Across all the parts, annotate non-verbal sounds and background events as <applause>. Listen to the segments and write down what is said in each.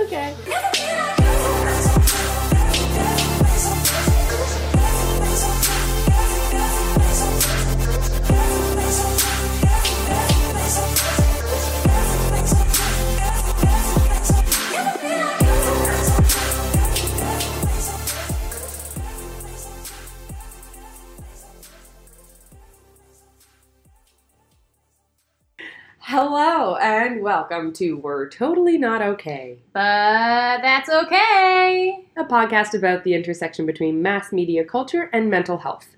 Okay. Welcome to We're Totally Not Okay, But that's okay. a podcast about the intersection between mass media culture and mental health.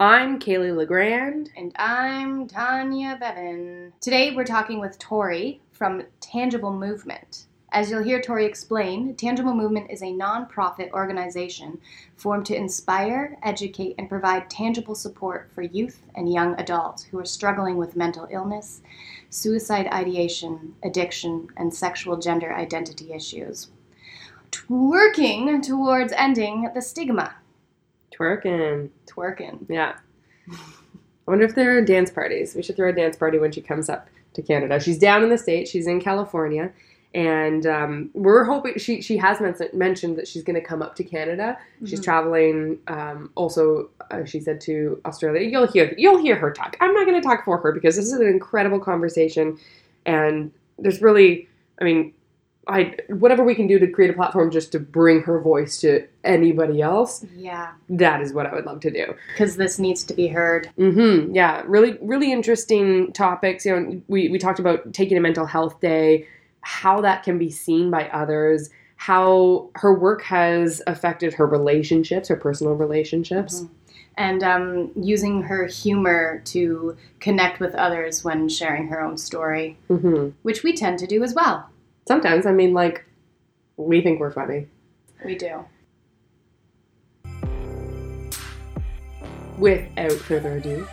I'm Kaylee LeGrand. And I'm Tanya Bevan. Today we're talking with Tori from Tangible Movement. As you'll hear Tori explain, Tangible Movement is a non-profit organization formed to inspire, educate, and provide tangible support for youth and young adults who are struggling with mental illness, suicide ideation, addiction, and sexual gender identity issues. Working towards ending the stigma. Twerking. Twerking. Yeah. I wonder if there are dance parties. We should throw a dance party when she comes up to Canada. She's down in the States, she's in California. And um, we're hoping she she has men- mentioned that she's going to come up to Canada. She's Mhm. traveling. Um, also, uh, she said to Australia. You'll hear you'll hear her talk. I'm not going to talk for her because this is an incredible conversation, and there's really, I mean, I whatever we can do to create a platform just to bring her voice to anybody else. Yeah, That is what I would love to do. because this needs to be heard. Mm-hmm. Yeah, really, really interesting topics. You know, we we talked about taking a mental health day, how that can be seen by others, how her work has affected her relationships, her personal relationships. Mhm. And um, using her humor to connect with others when sharing her own story, Mm-hmm. which we tend to do as well. Sometimes, I mean, like, we think we're funny. We do. Without further ado,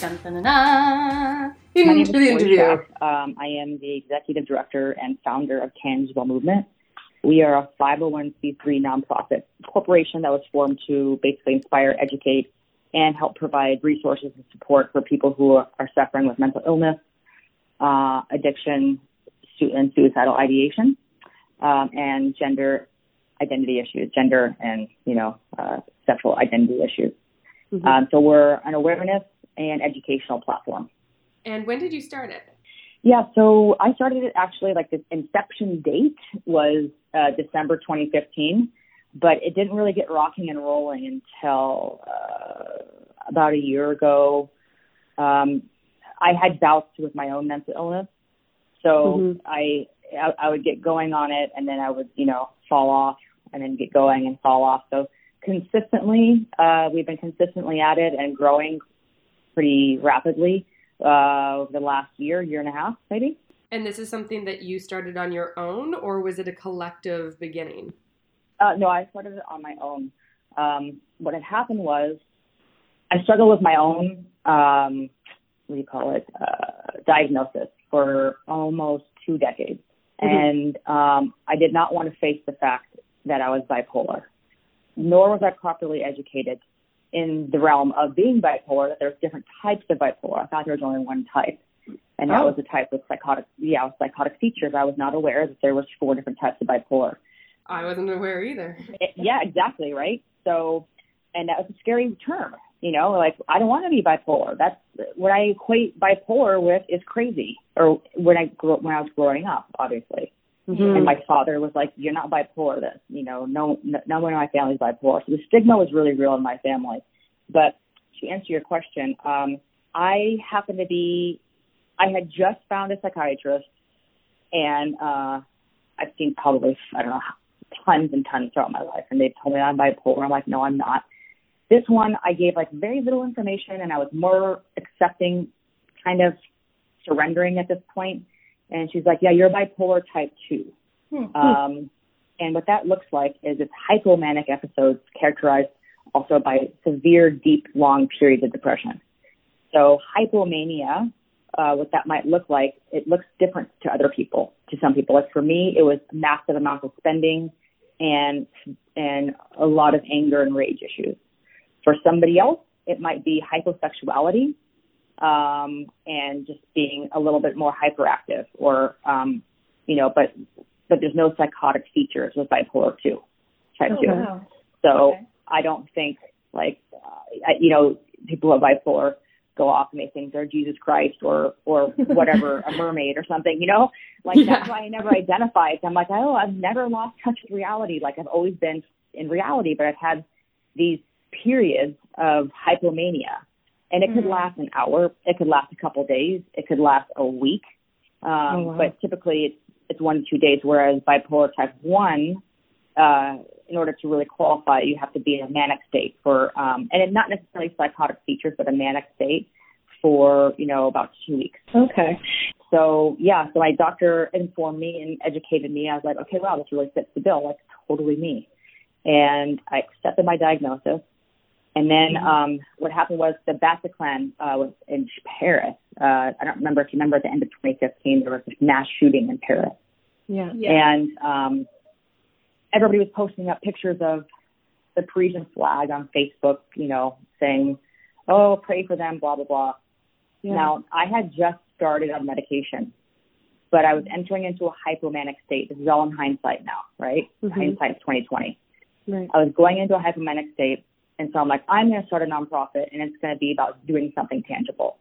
Dun, dun, dun, dun. My name is into the Joy interview. Um, I am the executive director and founder of Tangible Movement. We are a 501c3 nonprofit corporation that was formed to basically inspire, educate, and help provide resources and support for people who are, suffering with mental illness, uh, addiction, and suicidal ideation, um, and gender identity issues, gender and you know uh, sexual identity issues. Mhm. Um, so we're an awareness and educational platform. And when did you start it? Yeah, so I started it actually like the inception date was uh, December 2015, but it didn't really get rocking and rolling until uh, about a year ago. Um, I had bouts with my own mental illness, so Mhm. I, I I would get going on it, and then I would you know fall off, and then get going and fall off. So consistently, uh, we've been consistently at it and growing pretty rapidly uh, over the last year, year and a half, maybe. And this is something that you started on your own, or was it a collective beginning? Uh, no, I started it on my own. Um, what had happened was I struggled with my own, um, what do you call it, uh, diagnosis for almost two decades. Mhm. And um, I did not want to face the fact that I was bipolar, nor was I properly educated in the realm of being bipolar, that there's different types of bipolar. I thought there was only one type. And that Oh. was the type with psychotic, yeah, with psychotic features. I was not aware that there was four different types of bipolar. I wasn't aware either. It- yeah, exactly, right? So, and that was a scary term, you know, like I don't want to be bipolar. That's what I equate bipolar with is crazy. Or when I grew when I was growing up, obviously, Mhm. and my father was like, "You're not bipolar." This, you know, no, no, no one in my family is bipolar. So the stigma was really real in my family. But to answer your question, um, I happen to be, I had just found a psychiatrist, and uh, I've seen probably I don't know tons and tons throughout my life, and they told me I'm bipolar. I'm like, no, I'm not. This one, I gave like very little information, and I was more accepting, kind of surrendering at this point. And she's like, yeah, you're bipolar type two. Hmm. Um, and what that looks like is it's hypomanic episodes characterized also by severe, deep, long periods of depression. So hypomania, uh, what that might look like, it looks different to other people, to some people. Like for me, it was massive amounts of spending and, and a lot of anger and rage issues. For somebody else, it might be hyposexuality, um, and just being a little bit more hyperactive or, um, you know, but but there's no psychotic features with bipolar 2 type Oh, 2. wow. So Okay. I don't think like, uh, I- you know, people who have bipolar go off and they think they're Jesus Christ or, or whatever, <laughs> a mermaid or something, you know, like Yeah. that's why I never identified. I'm like, oh, I've never lost touch with reality. Like I've always been in reality, but I've had these periods of hypomania and it could Mhm. last an hour. It could last a couple days. It could last a week. Um, Oh, wow. but typically it's, it's one to two days, whereas bipolar type one, uh, in order to really qualify, you have to be in a manic state for, um, and not necessarily psychotic features, but a manic state for, you know, about two weeks. Okay. So yeah, so my doctor informed me and educated me. I was like, okay, wow, this really fits the bill. Like totally me. And I accepted my diagnosis. And then um, what happened was the Bataclan uh, was in Paris. Uh, I don't remember if you remember at the end of 2015 there was this mass shooting in Paris, Yeah. Yeah. and um, everybody was posting up pictures of the Parisian flag on Facebook, you know, saying, "Oh, pray for them," blah blah blah. Yeah. Now, I had just started on medication, but I was entering into a hypomanic state. This is all in hindsight now, right? Mhm. Hindsight's 2020. Right. I was going into a hypomanic state, and so I'm like, I'm going to start a nonprofit, and it's going to be about doing something tangible.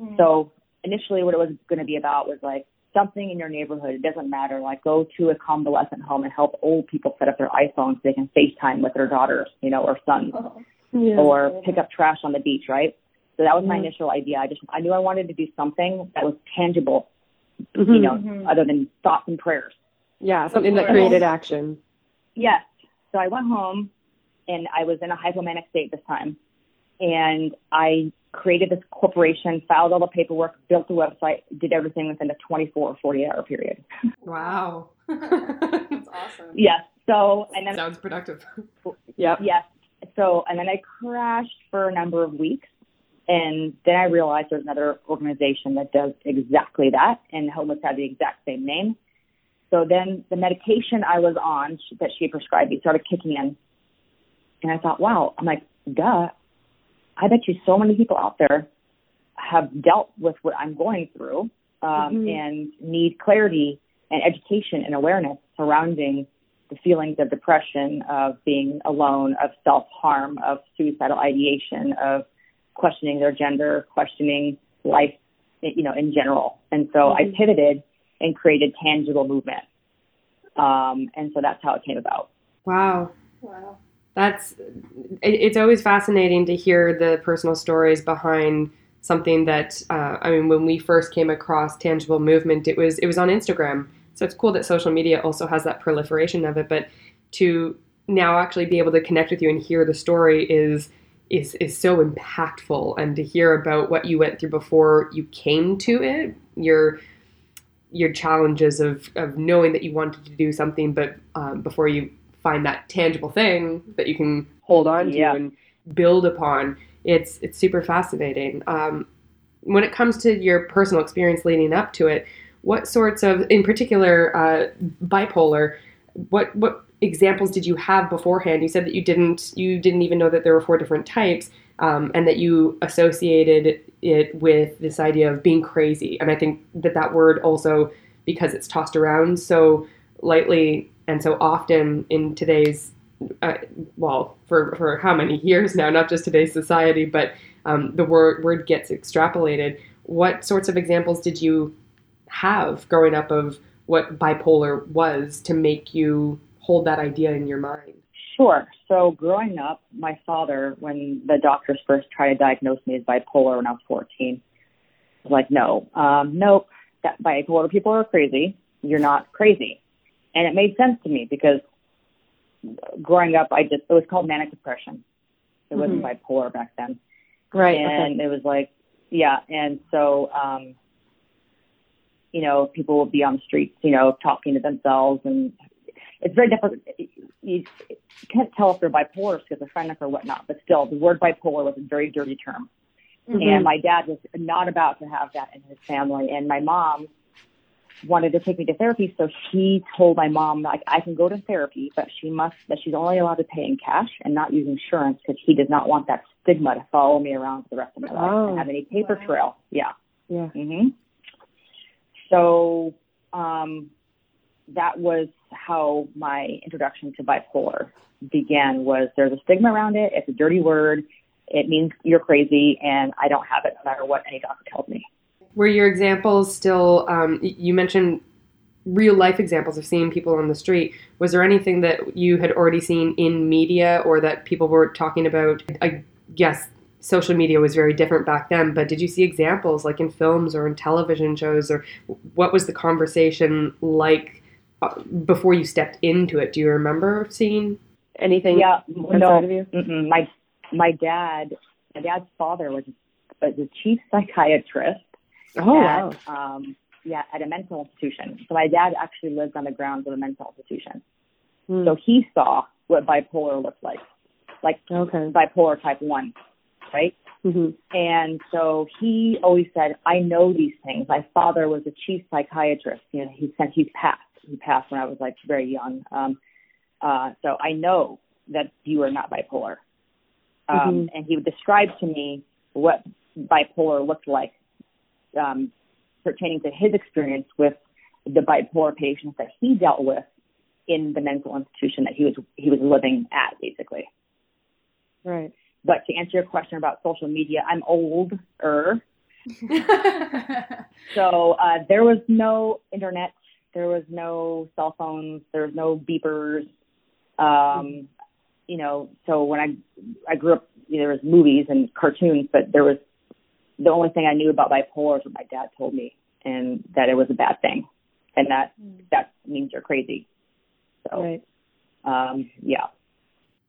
Mm. So initially, what it was going to be about was like something in your neighborhood. It doesn't matter. Like go to a convalescent home and help old people set up their iPhones so they can FaceTime with their daughters, you know, or sons Oh. Yeah. or pick up trash on the beach, right? So that was my Mhm. initial idea. I just I knew I wanted to do something that was tangible, Mhm. you know, Mhm. other than thoughts and prayers. Yeah, something that created action. Yes. So I went home and I was in a hypomanic state this time. And I created this corporation, filed all the paperwork, built the website, did everything within a 24 or 48 hour period. <laughs> Wow. <laughs> That's awesome. Yes. So, and then Sounds productive. Yep. Yes. So, and then I crashed for a number of weeks. And then I realized there's another organization that does exactly that, and Homeless had the exact same name. So then the medication I was on sh- that she prescribed me started kicking in. And I thought, wow, I'm like, duh. I bet you so many people out there have dealt with what I'm going through um, Mhm. and need clarity and education and awareness surrounding the feelings of depression, of being alone, of self harm, of suicidal ideation, of questioning their gender, questioning life, you know, in general. And so I Mhm. pivoted and created tangible movement. Um, and so that's how it came about. Wow. Wow. That's it, it's always fascinating to hear the personal stories behind something that uh, I mean when we first came across tangible movement it was it was on Instagram. So it's cool that social media also has that proliferation of it but to now actually be able to connect with you and hear the story is is is so impactful. And to hear about what you went through before you came to it your your challenges of of knowing that you wanted to do something but um, before you find that tangible thing that you can hold on to Yeah. and build upon. It's it's super fascinating. Um, when it comes to your personal experience leading up to it what sorts of in particular uh, bipolar what what examples did you have beforehand? You said that you didn't you didn't even know that there were four different types um, and that you associated it with this idea of being crazy. And i think that that word also because it's tossed around so lightly and so often in today's uh, well for for how many years now not just today's society but um, the word word gets extrapolated what sorts of examples did you have growing up of what bipolar was to make you hold that idea in your mind Sure. So growing up, my father, when the doctors first tried to diagnose me as bipolar when I was 14, was like, no, um, nope, that bipolar people are crazy. You're not crazy. And it made sense to me because growing up, I just, it was called manic depression. It wasn't bipolar back then. right and it was like, yeah. And so, um, you know, people will be on the streets, you know, talking to themselves and it's very difficult. You can't tell if they're bipolar, or schizophrenic or whatnot, but still the word bipolar was a very dirty term. And my dad was not about to have that in his family. And my mom wanted to take me to therapy, so he told my mom like I can go to therapy, but she must that she's only allowed to pay in cash and not use insurance because he does not want that stigma to follow me around for the rest of my life Oh. and have any paper Wow. trail. Yeah. yeah hmm So, um, that was how my introduction to bipolar began was there's a stigma around it. It's a dirty word. It means you're crazy and I don't have it no matter what any doctor tells me. Were your examples still, um, you mentioned real life examples of seeing people on the street. Was there anything that you had already seen in media or that people were talking about? I guess social media was very different back then, but did you see examples like in films or in television shows or what was the conversation like uh, before you stepped into it? Do you remember seeing anything yeah, no, of you? my my dad, my dad's father was was a chief psychiatrist Oh, at wow. um, yeah at a mental institution. So my dad actually lived on the grounds of a mental institution. Hmm. So he saw what bipolar looked like, like Okay. bipolar type one, right? hmm And so he always said, I know these things. My father was a chief psychiatrist. You know, he said he's passed. He passed when I was like very young. Um, uh, so I know that you are not bipolar. Um, And he would describe to me what bipolar looked like um, pertaining to his experience with the bipolar patients that he dealt with in the mental institution that he was he was living at, basically. Right. But to answer your question about social media, I'm old er. <laughs> So uh, there was no internet, there was no cell phones, there was no beepers. Um, you know, so when I I grew up, you know, there was movies and cartoons, but there was the only thing I knew about bipolar is what my dad told me, and that it was a bad thing, and that that means you're crazy. So Right. um, yeah.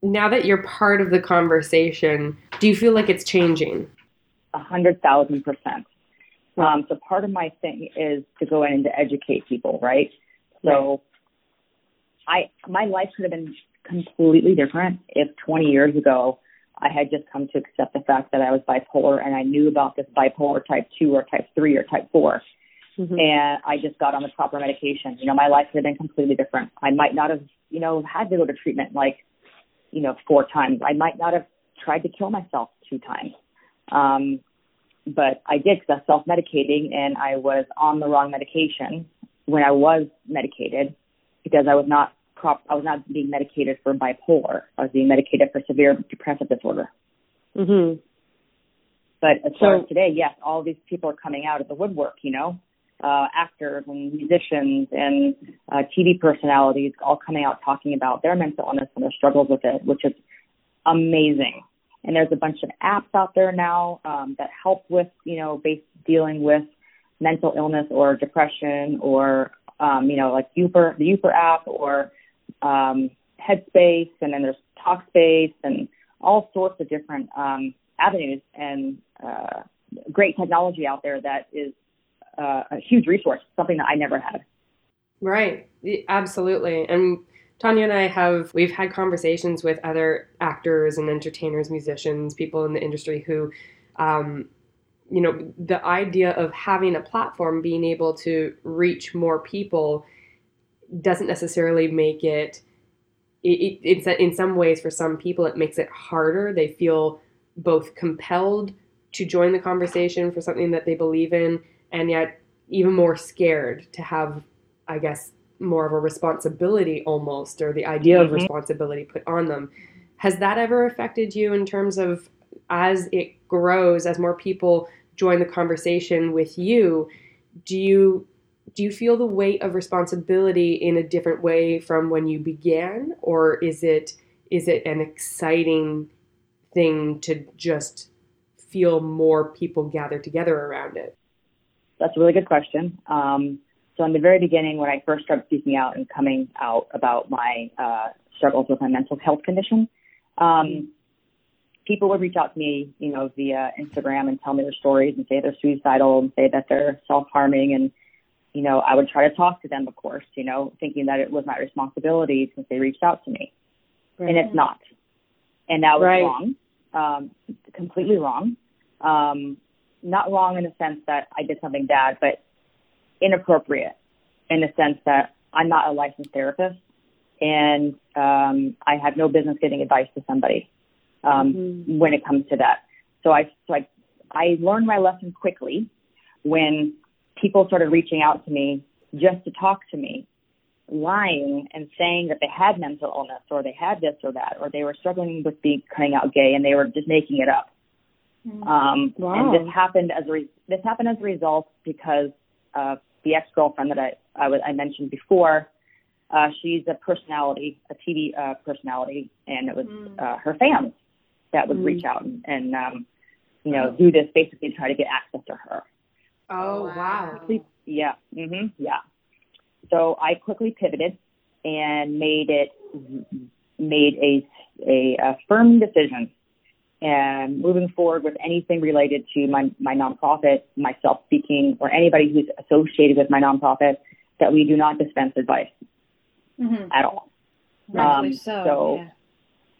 Now that you're part of the conversation, do you feel like it's changing? A hundred thousand percent. Um, so part of my thing is to go in and to educate people, right? So I my life could have been completely different if 20 years ago I had just come to accept the fact that I was bipolar and I knew about this bipolar type two or type three or type 4 Mhm. and I just got on the proper medication. You know, my life could have been completely different. I might not have, you know, had to go to treatment like, you know, four times. I might not have tried to kill myself two times. Um, but I did because I was self-medicating and I was on the wrong medication when I was medicated because I was not prop, I was not being medicated for bipolar. I was being medicated for severe depressive disorder. Mm-hmm. But as far So- as today, yes, all these people are coming out of the woodwork, you know, uh, actors and musicians and uh, TV personalities all coming out talking about their mental illness and their struggles with it, which is amazing. And there's a bunch of apps out there now um, that help with, you know, base dealing with mental illness or depression or, um, you know, like Youper, the Youper app or um, Headspace, and then there's Talkspace and all sorts of different um, avenues and uh, great technology out there that is uh, a huge resource, something that I never had. Right. Absolutely. And Tanya and I have we've had conversations with other actors and entertainers, musicians, people in the industry who um, you know, the idea of having a platform being able to reach more people doesn't necessarily make it it, it, it's in some ways for some people it makes it harder. They feel both compelled to join the conversation for something that they believe in and yet even more scared to have I guess more of a responsibility almost or the idea of Mhm. responsibility put on them. Has that ever affected you in terms of as it grows, as more people join the conversation with you, do you do you feel the weight of responsibility in a different way from when you began or is it is it an exciting thing to just feel more people gather together around it? That's a really good question. Um, so in the very beginning, when I first started speaking out and coming out about my uh, struggles with my mental health condition, um, people would reach out to me, you know, via Instagram and tell me their stories and say they're suicidal and say that they're self-harming and you know, I would try to talk to them, of course, you know, thinking that it was my responsibility since they reached out to me. And it's not. And that was Right. wrong. Um, completely wrong. Um, not wrong in the sense that I did something bad, but inappropriate in the sense that I'm not a licensed therapist and um, I have no business giving advice to somebody um, Mhm. when it comes to that. So I, so I, I learned my lesson quickly when people started reaching out to me just to talk to me lying and saying that they had mental illness or they had this or that or they were struggling with being coming out gay and they were just making it up. Mm. Um, Wow. And this happened as a re- this happened as a result because uh, the ex girlfriend that I I, was, I mentioned before. Uh, she's a personality, a TV uh, personality, and it was Mm. uh, her fans that would Mm. reach out and, and um, you know do this basically to try to get access to her. Oh wow. Quickly- Yeah. hmm Yeah. So I quickly pivoted and made it made a a, a firm decision and moving forward with anything related to my my nonprofit, myself speaking, or anybody who's associated with my nonprofit, that we do not dispense advice Mhm. at all. Um, so. so- yeah.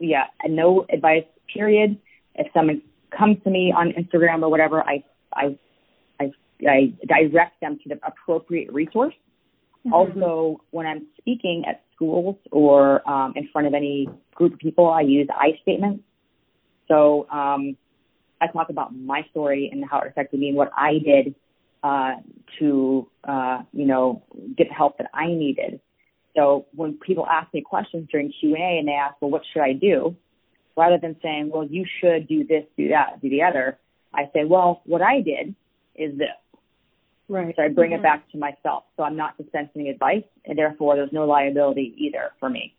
Yeah, no advice. Period. If someone comes to me on Instagram or whatever, I I I, direct them to the appropriate resource. Mhm. Also, when I'm speaking at schools or um, in front of any group of people, I use I statements. So um, I talk about my story and how it affected me and what I did uh, to, uh, you know, get the help that I needed. So when people ask me questions during Q and A and they ask, well, what should I do? Rather than saying, well, you should do this, do that, do the other, I say, well, what I did is this. Right. So I bring Mhm. it back to myself. So I'm not dispensing advice, and therefore there's no liability either for me.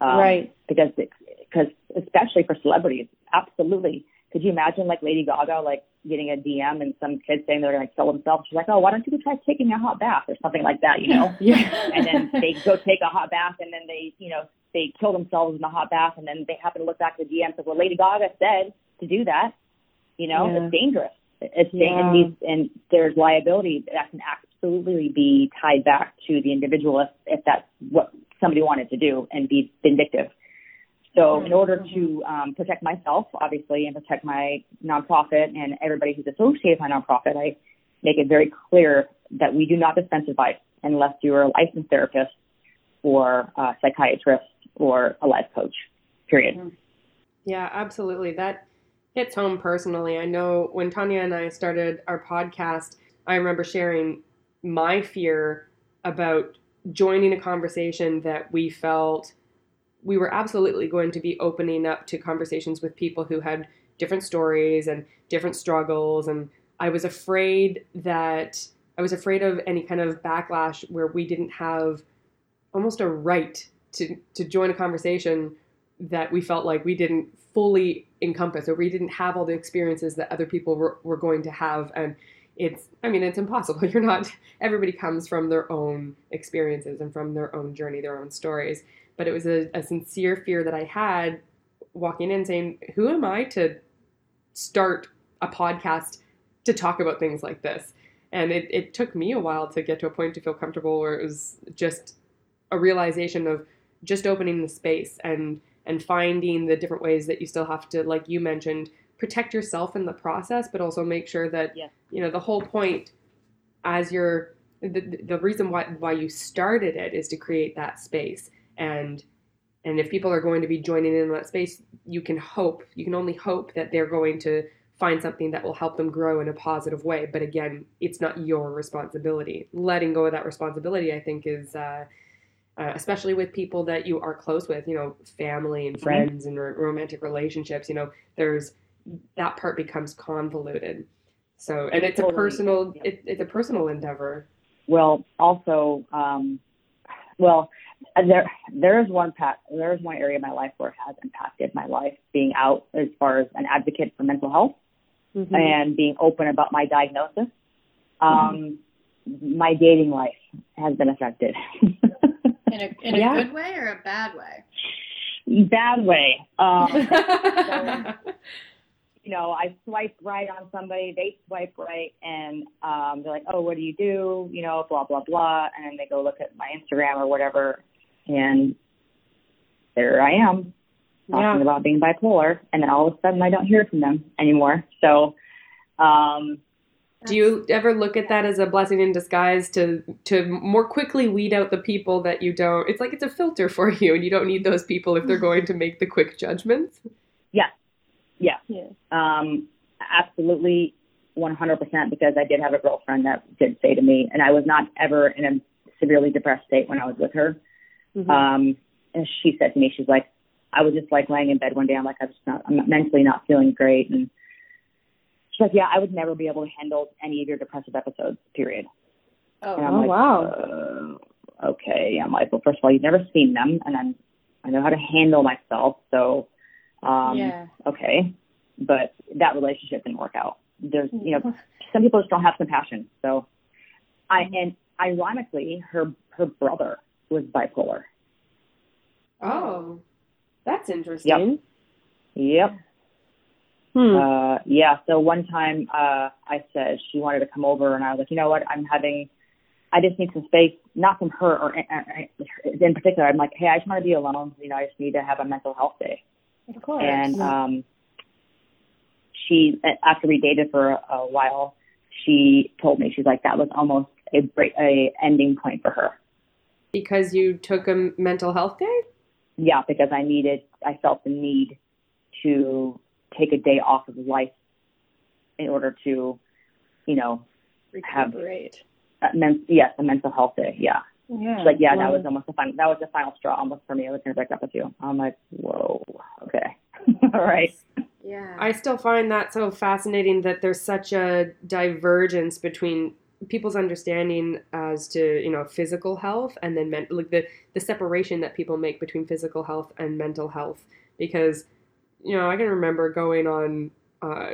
Um, Right. Because because especially for celebrities, absolutely. Could you imagine like Lady Gaga like getting a DM and some kid saying they're going to kill themselves? She's like, oh, why don't you try taking a hot bath or something like that, you know? <laughs> Yeah. and then they go take a hot bath and then they, you know, they kill themselves in the hot bath and then they happen to look back at the DM and say, well, Lady Gaga said to do that. You know, Yeah. it's dangerous. It's Yeah. and, these, and there's liability that can absolutely be tied back to the individual if, if that's what somebody wanted to do and be vindictive. So in order to um, protect myself, obviously, and protect my nonprofit and everybody who's associated with my nonprofit, I make it very clear that we do not dispense advice unless you're a licensed therapist or a psychiatrist or a life coach, period. Yeah, absolutely. That hits home personally. I know when Tanya and I started our podcast, I remember sharing my fear about joining a conversation that we felt we were absolutely going to be opening up to conversations with people who had different stories and different struggles and I was afraid that I was afraid of any kind of backlash where we didn't have almost a right to to join a conversation that we felt like we didn't fully encompass or we didn't have all the experiences that other people were, were going to have. And it's i mean it's impossible. <laughs> You're not everybody comes from their own experiences and from their own journey their own stories. But it was a, a sincere fear that i had walking in saying who am i to start a podcast to talk about things like this? And it, it took me a while to get to a point to feel comfortable where it was just a realization of just opening the space and and finding the different ways that you still have to like you mentioned protect yourself in the process but also make sure that Yes. you know the whole point as you're the, the reason why why you started it is to create that space. And and if people are going to be joining in that space you can hope you can only hope that they're going to find something that will help them grow in a positive way. But again it's not your responsibility. Letting go of that responsibility i think is uh, uh, especially with people that you are close with, you know, family and friends and ro- romantic relationships, you know, there's that part becomes convoluted. So, and it's a personal, yeah. it, it's a personal endeavor. Well, also, um, well, uh, there there is one pat there is one area of my life where it has impacted my life, being out as far as an advocate for mental health Mm-hmm. and being open about my diagnosis. Um, My dating life has been affected. <laughs> In a in a Yeah. good way or a bad way? Bad way. Um, <laughs> you know, I swipe right on somebody, they swipe right, and um, they're like, "Oh, what do you do?" You know, blah blah blah, and then they go look at my Instagram or whatever, and there I am talking Yeah. about being bipolar, and then all of a sudden I don't hear from them anymore. So, um, Do you ever look at that as a blessing in disguise to to more quickly weed out the people that you don't? It's like it's a filter for you, and you don't need those people if they're going to make the quick judgments. yeah, Yeah. um, absolutely 100% because I did have a girlfriend that did say to me, and I was not ever in a severely depressed state when I was with her. Mhm. Um, and she said to me, she's like, I was just like laying in bed one day. I'm like, I'm just not, I'm mentally not feeling great. And she's like, yeah, I would never be able to handle any of your depressive episodes, period. I'm Oh, like, wow. uh, okay. I'm like, well, first of all, you've never seen them, and I'm, I know how to handle myself. So, um, yeah. okay. But that relationship didn't work out. There's, you know, some people just don't have compassion. So, I and ironically, her her brother was bipolar. oh, that's interesting. Yep. Yep. Hmm. Uh, yeah. So one time, uh, I said she wanted to come over, and I was like, you know what? I'm having, I just need some space, not from her or uh, in particular. I'm like, hey, I just want to be alone. You know, I just need to have a mental health day. Of course. And um, she, after we dated for a, a while, she told me she's like that was almost a break, a ending point for her. because you took a mental health day? Yeah, because I needed, I felt the need to take a day off of life in order to, you know, have Recuperate. a men- yes, a mental health day. Yeah. Yeah. She's like, yeah, that was almost the final, that was the final straw almost for me. I was going to break up with you. I'm like, whoa, okay. <laughs> All right. yeah. I still find that so fascinating that there's such a divergence between people's understanding as to you know physical health and then men- like the the separation that people make between physical health and mental health because you know I can remember going on uh,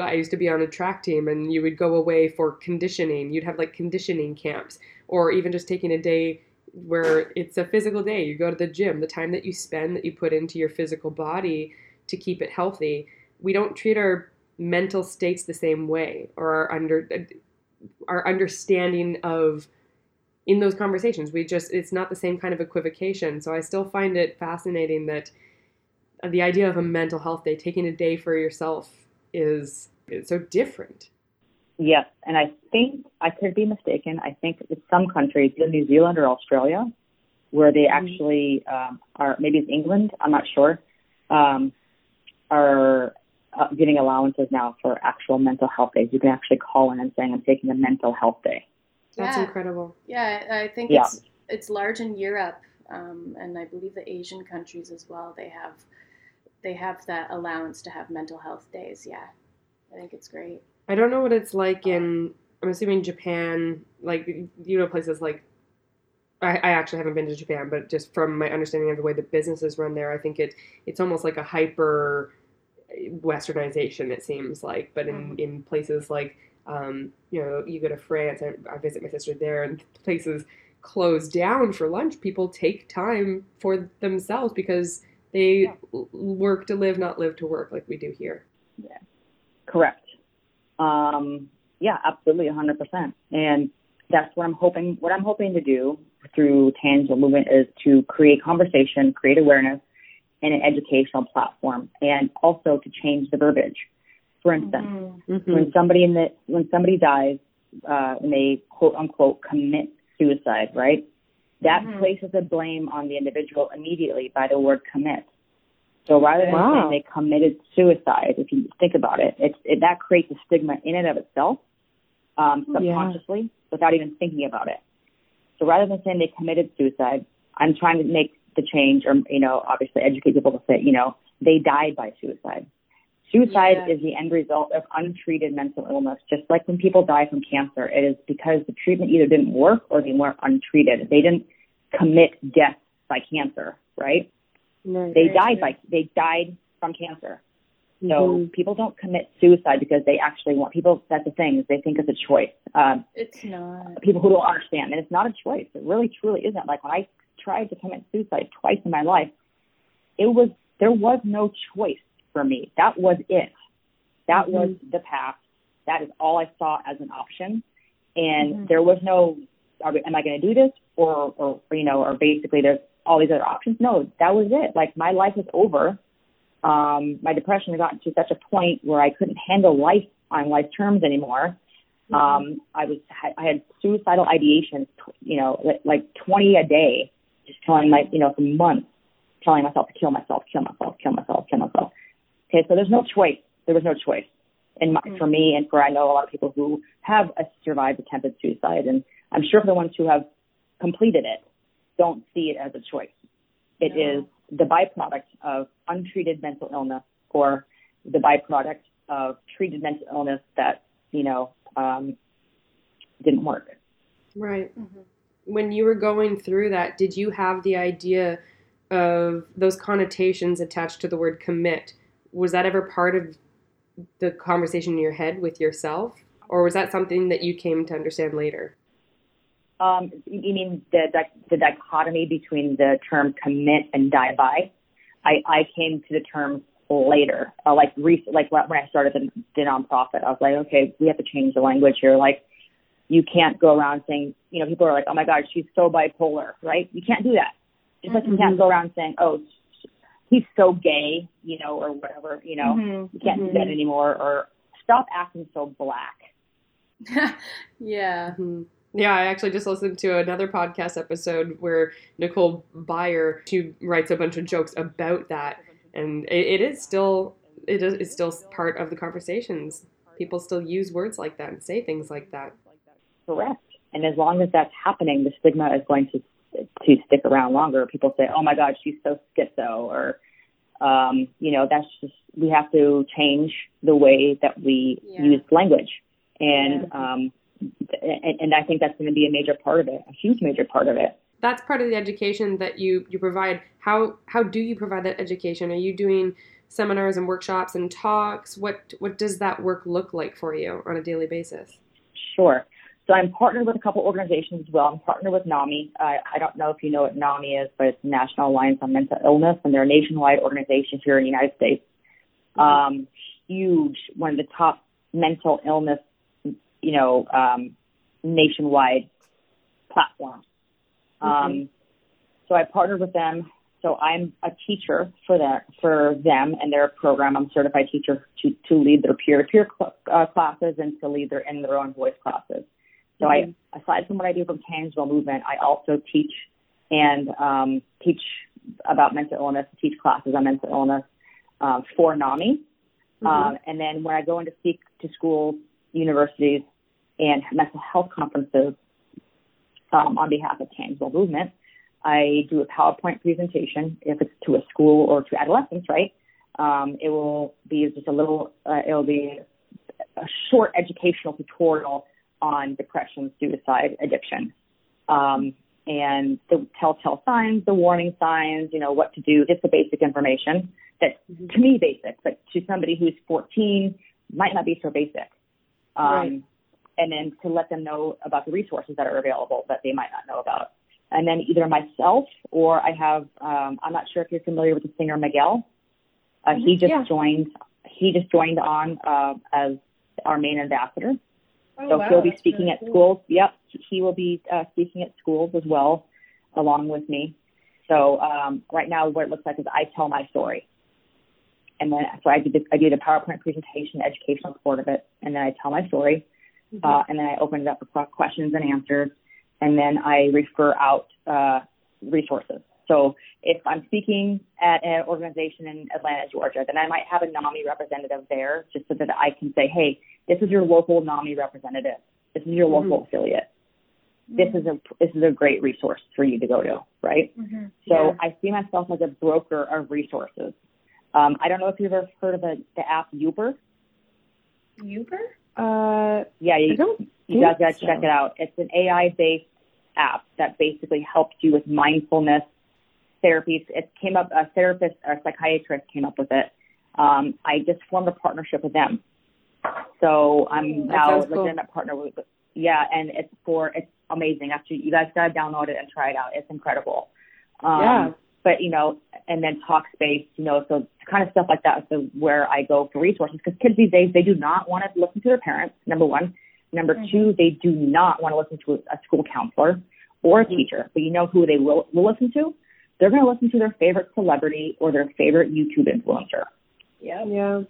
I used to be on a track team and you would go away for conditioning. You'd have like conditioning camps or even just taking a day where it's a physical day. You go to the gym. The time that you spend that you put into your physical body to keep it healthy we don't treat our mental states the same way or our under our understanding of in those conversations. We just it's not the same kind of equivocation. So i still find it fascinating that the idea of a mental health day taking a day for yourself is, is so different Yes, and I think I could be mistaken. I think it's some countries, either New Zealand or Australia, where they actually um, are. Maybe it's England. I'm not sure. Um, are uh, giving allowances now for actual mental health days. You can actually call in and saying, "I'm taking a mental health day." that's Yeah. incredible Yeah, I think Yeah. it's it's large in Europe, um, and I believe the Asian countries as well. They have they have that allowance to have mental health days. Yeah, I think it's great. I don't know what it's like in. I'm assuming Japan, like you know, places like. I, I actually haven't been to Japan, but just from my understanding of the way the businesses run there, I think it it's almost like a hyper westernization. It seems like, but in Mhm. in places like um, you know, you go to France. I, I visit my sister there, and places close down for lunch. People take time for themselves because they Yeah. work to live, not live to work, like we do here. Yeah, Correct. Um, yeah, absolutely, 100%. And that's what I'm hoping. What I'm hoping to do through Tangible Movement is to create conversation, create awareness, and an educational platform, and also to change the verbiage. For instance, Mm-hmm. Mhm. when somebody in the when somebody dies uh, and they quote unquote commit suicide, right? That Mhm. places the blame on the individual immediately by the word commit. So rather than Wow. saying they committed suicide, if you think about it, it's it, that creates a stigma in and of itself, um, Yeah. subconsciously, without even thinking about it. So rather than saying they committed suicide, I'm trying to make the change, or you know, obviously educate people to say, you know, they died by suicide. Suicide Yeah. is the end result of untreated mental illness. Just like when people die from cancer, it is because the treatment either didn't work or they weren't untreated. They didn't commit death by cancer, right? Right. They died by they died from cancer. So Mhm. people don't commit suicide because they actually want people. That's the thing is they think it's a choice. Um, It's not. people who don't understand, and it's not a choice. It really truly isn't. Like when I tried to commit suicide twice in my life, it was there was no choice for me. That was it. That was the path. That is all I saw as an option, and Mhm. there was no. Are am I going to do this, or, or you know, or basically there's all these other options? No, that was it. Like my life was over. Um, my depression had gotten to such a point where I couldn't handle life on life terms anymore. Um, I was I had suicidal ideations, you know, like, like 20 a day, just telling my, you know, for months, telling myself to kill myself, kill myself, kill myself, kill myself. Okay, so there's no choice. There was no choice, and my, for me, and for I know a lot of people who have survived attempted suicide, and I'm sure for the ones who have completed it don't see it as a choice. It no. is the byproduct of untreated mental illness or the byproduct of treated mental illness that, you know, um, didn't work. Right. Mm-hmm. When you were going through that, did you have the idea of those connotations attached to the word commit? Was that ever part of the conversation in your head with yourself? Or was that something that you came to understand later? Um, you mean the, the dichotomy between the term commit and die by? I, I came to the term later, uh, like recent, like when I started the, the nonprofit, I was like, okay, we have to change the language here. Like, you can't go around saying, you know, people are like, oh my God, she's so bipolar, right? You can't do that. Just like mm-hmm. you can't go around saying, oh, he's so gay, you know, or whatever, you know, mm-hmm. you can't mm-hmm. do that anymore, or stop acting so black. <laughs> yeah. Mm-hmm. Yeah, I actually just listened to another podcast episode where Nicole Byer she writes a bunch of jokes about that, and it, it is still it is it's still part of the conversations. People still use words like that and say things like that. Correct. And as long as that's happening, the stigma is going to to stick around longer. People say, "Oh my God, she's so schizo," or um, you know, that's just we have to change the way that we yeah. use language, and yeah. um, and, and I think that's going to be a major part of it, a huge major part of it. That's part of the education that you you provide. How how do you provide that education? Are you doing seminars and workshops and talks? What what does that work look like for you on a daily basis? Sure. So I'm partnered with a couple organizations as well. I'm partnered with NAMI. I, I don't know if you know what NAMI is, but it's National Alliance on Mental Illness, and they're a nationwide organization here in the United States. Mm-hmm. Um, huge, one of the top mental illness you know, um, nationwide platform. Mm-hmm. Um, so I partnered with them. So I'm a teacher for that for them and their program. I'm a certified teacher to to lead their peer-to-peer uh, classes and to lead their in their own voice classes. So mm-hmm. I, aside from what I do from Tangible Movement, I also teach and um, teach about mental illness, teach classes on mental illness uh, for NAMI. Mm-hmm. Um, and then when I go in to speak to schools universities and mental health conferences um, on behalf of Tangible Movement. I do a PowerPoint presentation if it's to a school or to adolescents, right? Um, it will be just a little, uh, it'll be a short educational tutorial on depression, suicide, addiction, um, and the telltale signs, the warning signs, you know, what to do, just the basic information that to me basic, but to somebody who's 14 might not be so basic. Um, right. And then to let them know about the resources that are available that they might not know about. And then either myself or I have, um, I'm not sure if you're familiar with the singer Miguel. Uh, mm-hmm. He just yeah. joined, he just joined on, uh, as our main ambassador. Oh, so wow. he'll be speaking really at cool. schools. Yep. He will be uh, speaking at schools as well, along with me. So um, right now, what it looks like is I tell my story and then so I do the, I did a PowerPoint presentation, educational part of it, and then I tell my story, mm-hmm. uh, and then I open it up for questions and answers, and then I refer out uh, resources. So if I'm speaking at an organization in Atlanta, Georgia, then I might have a NAMI representative there just so that I can say, hey, this is your local NAMI representative. This is your mm-hmm. local affiliate. This is a this is a great resource for you to go to, right? Mm-hmm. So. I see myself as a broker of resources. Um, I don't know if you've ever heard of the, the app Youper. Youper? Uh, yeah, you, you guys got to so. check it out. It's an AI-based app that basically helps you with mindfulness therapies. It came up, a therapist or a psychiatrist came up with it. Um, I just formed a partnership with them. So I'm now a legitimate partner with, yeah, and it's for, it's amazing. Actually, you guys gotta download it and try it out. It's incredible. Um, yeah but you know, and then Talkspace, you know, so kind of stuff like that is where I go for resources because kids these days they do not want to listen to their parents. Number one, number mm-hmm. two, they do not want to listen to a, a school counselor or a mm-hmm. teacher. But you know who they will, will listen to? They're going to listen to their favorite celebrity or their favorite YouTube influencer. Yeah, yeah.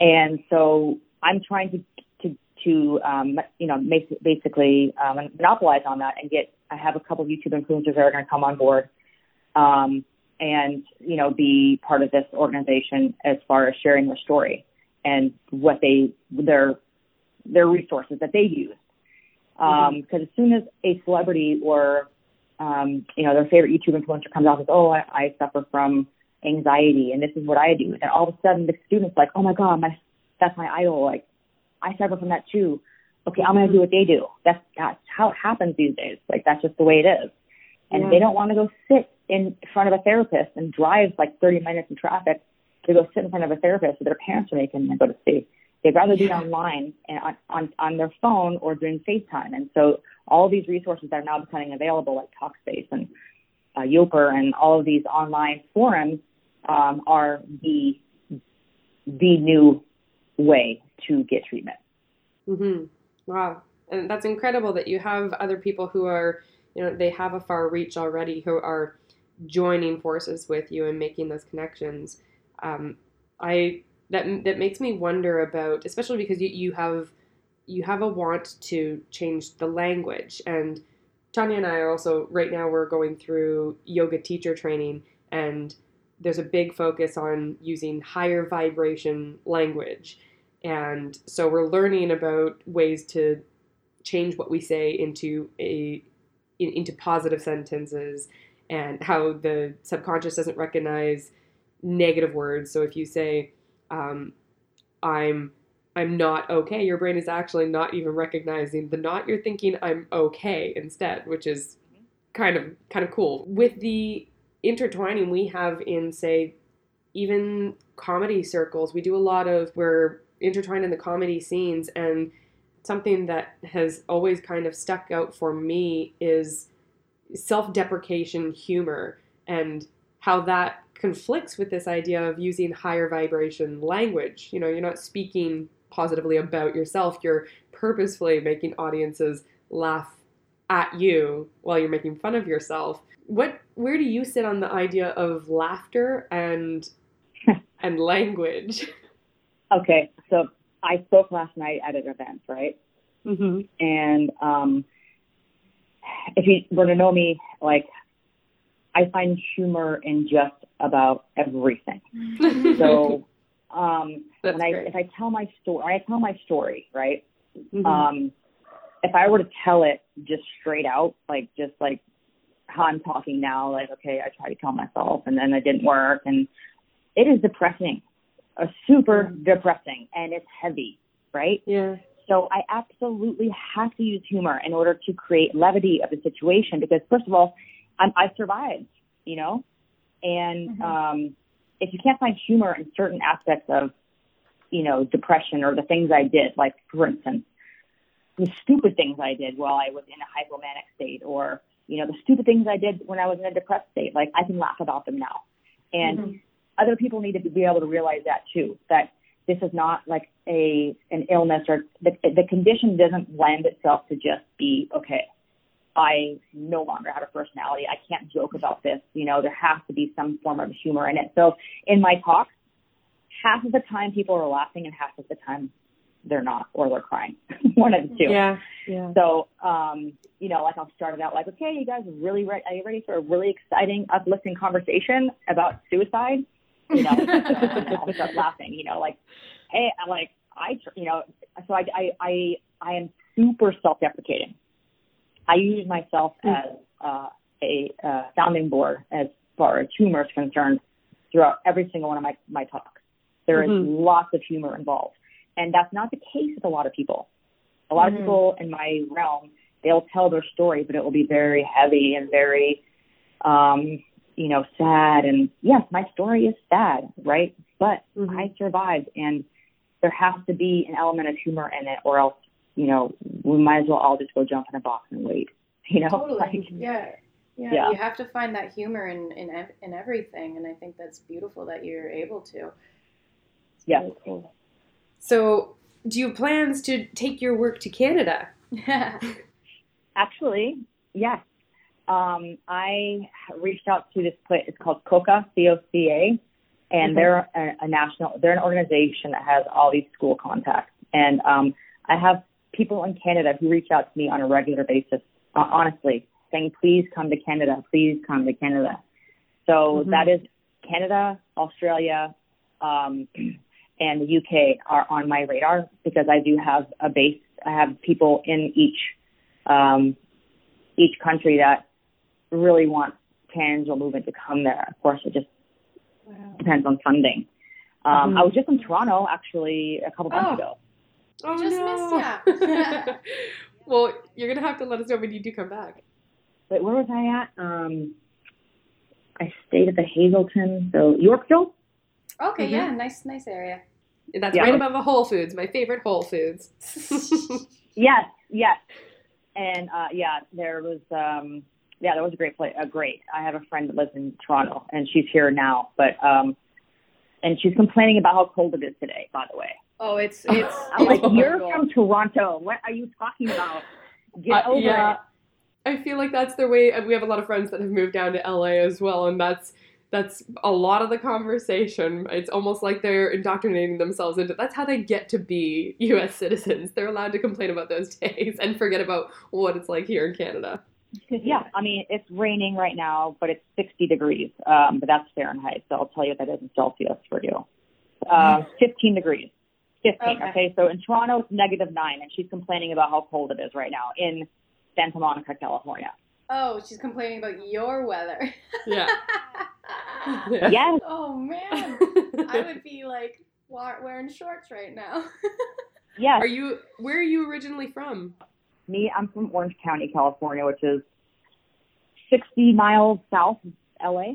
And so I'm trying to to to um, you know basically um, monopolize on that and get. I have a couple of YouTube influencers that are going to come on board um, and you know be part of this organization as far as sharing their story and what they their their resources that they use. Um, because as soon as a celebrity or, um, you know, their favorite YouTube influencer comes out with, oh, I, I suffer from anxiety and this is what I do. And all of a sudden the student's like, oh my God, my, that's my idol. Like I suffer from that too. Okay, I'm going to do what they do. That's, that's how it happens these days. Like that's just the way it is. And Yeah. they don't want to go sit in front of a therapist and drive like 30 minutes in traffic to go sit in front of a therapist that their parents are making them go to see. They'd rather be online and on, on, on their phone or doing FaceTime. And so all these resources that are now becoming available, like Talkspace and uh, Youper and all of these online forums, um, are the the new way to get treatment. hmm Wow. And that's incredible that you have other people who are, you know, they have a far reach already who are joining forces with you and making those connections. Um, I that that makes me wonder about, especially because you, you have you have a want to change the language. And Tanya and I are also right now we're going through yoga teacher training, and there's a big focus on using higher vibration language. And so we're learning about ways to change what we say into a in, into positive sentences and how the subconscious doesn't recognize negative words. So if you say, um, "I'm I'm not okay," your brain is actually not even recognizing the not. You're thinking, "I'm okay" instead, which is kind of kind of cool. With the intertwining we have in say even comedy circles, we do a lot of we're intertwined in the comedy scenes and something that has always kind of stuck out for me is self-deprecation humor and how that conflicts with this idea of using higher vibration language. You know, you're not speaking positively about yourself, you're purposefully making audiences laugh at you while you're making fun of yourself. What where do you sit on the idea of laughter and <laughs> and language? Okay, so I spoke last night at an event, right? Mm-hmm. And um, if you were to know me, like I find humor in just about everything. <laughs> So um, That's when I great. if I tell my story, I tell my story, right? Mhm. Um, if I were to tell it just straight out, like just like how I'm talking now, like okay, I tried to kill myself and then it didn't work, and it is depressing, uh, super depressing, and it's heavy, right? yeah. So I absolutely have to use humor in order to create levity of the situation because first of all, I'm, I survived, you know, and um, if you can't find humor in certain aspects of, you know, depression or the things I did, like for instance, the stupid things I did while I was in a hypomanic state, or you know, the stupid things I did when I was in a depressed state, like I can laugh about them now, and mm-hmm. other people need to be able to realize that too, that this is not like a an illness or the the condition doesn't lend itself to just be okay. I no longer have a personality. I can't joke about this. You know, there has to be some form of humor in it. So in my talks, half of the time people are laughing and half of the time they're not or they're crying. <laughs> One of the two. Yeah. Yeah. So, um, you know, like I'll start it out like, okay, you guys really ready? Are you ready for a really exciting, uplifting conversation about suicide? You know, <laughs> and I'll start laughing. You know, like, hey, I'm like, I, tr- you know, so I, I, I, I am super self-deprecating. I use myself as uh, a uh, sounding board as far as humor is concerned throughout every single one of my my talks. There is Mhm. lots of humor involved, and that's not the case with a lot of people. A lot of people in my realm, they'll tell their story, but it will be very heavy and very, um, you know, sad. And yes, my story is sad, right? But Mhm. I survived, and there has to be an element of humor in it, or else, you know, we might as well all just go jump in a box and wait. <laughs> You know, Totally. Like, yeah. yeah. Yeah. You have to find that humor in, in in everything, and I think that's beautiful that you're able to. It's Yeah. really cool. So, do you have plans to take your work to Canada? <laughs> Actually, yes. Um, I reached out to this place. It's called COCA, C-O-C-A, and Okay. they're a, a national. They're an organization that has all these school contacts. And um, I have people in Canada who reach out to me on a regular basis, uh, honestly, saying, "Please come to Canada. Please come to Canada." So Mhm. that is Canada, Australia, um, and the UK are on my radar because I do have a base. I have people in each um, each country that really wants tangible movement to come there. Of course, it just Wow. depends on funding. Um, Mhm. I was just in Toronto actually a couple months Oh. ago. Oh just no. missed <laughs> <laughs> well, you're gonna have to let us know when you do come back. But where was I at? Um, I stayed at the Hazelton, so Yorkville. Okay, Mhm. yeah, nice, nice area. That's Yeah. right above a Whole Foods, my favorite Whole Foods. <laughs> Yes, yes, and uh, yeah, there was um, yeah, that was a great place. Uh, great. I have a friend that lives in Toronto, and she's here now, but um, and she's complaining about how cold it is today. By the way, Oh, it's <laughs> it's. I'm like, it's you're from Toronto. What are you talking about? Get Uh, over yeah. it. I feel like that's their way. We have a lot of friends that have moved down to LA as well, and that's that's a lot of the conversation. It's almost like they're indoctrinating themselves into. That's how they get to be U.S. citizens. They're allowed to complain about those <laughs> days and forget about what it's like here in Canada. Yeah, I mean, it's raining right now, but it's 60 degrees. Um, but that's Fahrenheit, so I'll tell you that is in Celsius for you. Uh, 15 degrees. 15, Okay. okay. So in Toronto, it's negative 9, and she's complaining about how cold it is right now in Santa Monica, California. Oh, she's complaining about your weather. Yeah. <laughs> <laughs> Yes. oh man, I <laughs> would be like wa- wearing shorts right now. <laughs> Yes. Are you? Where are you originally from? Me, I'm from Orange County, California, which is 60 miles south of LA.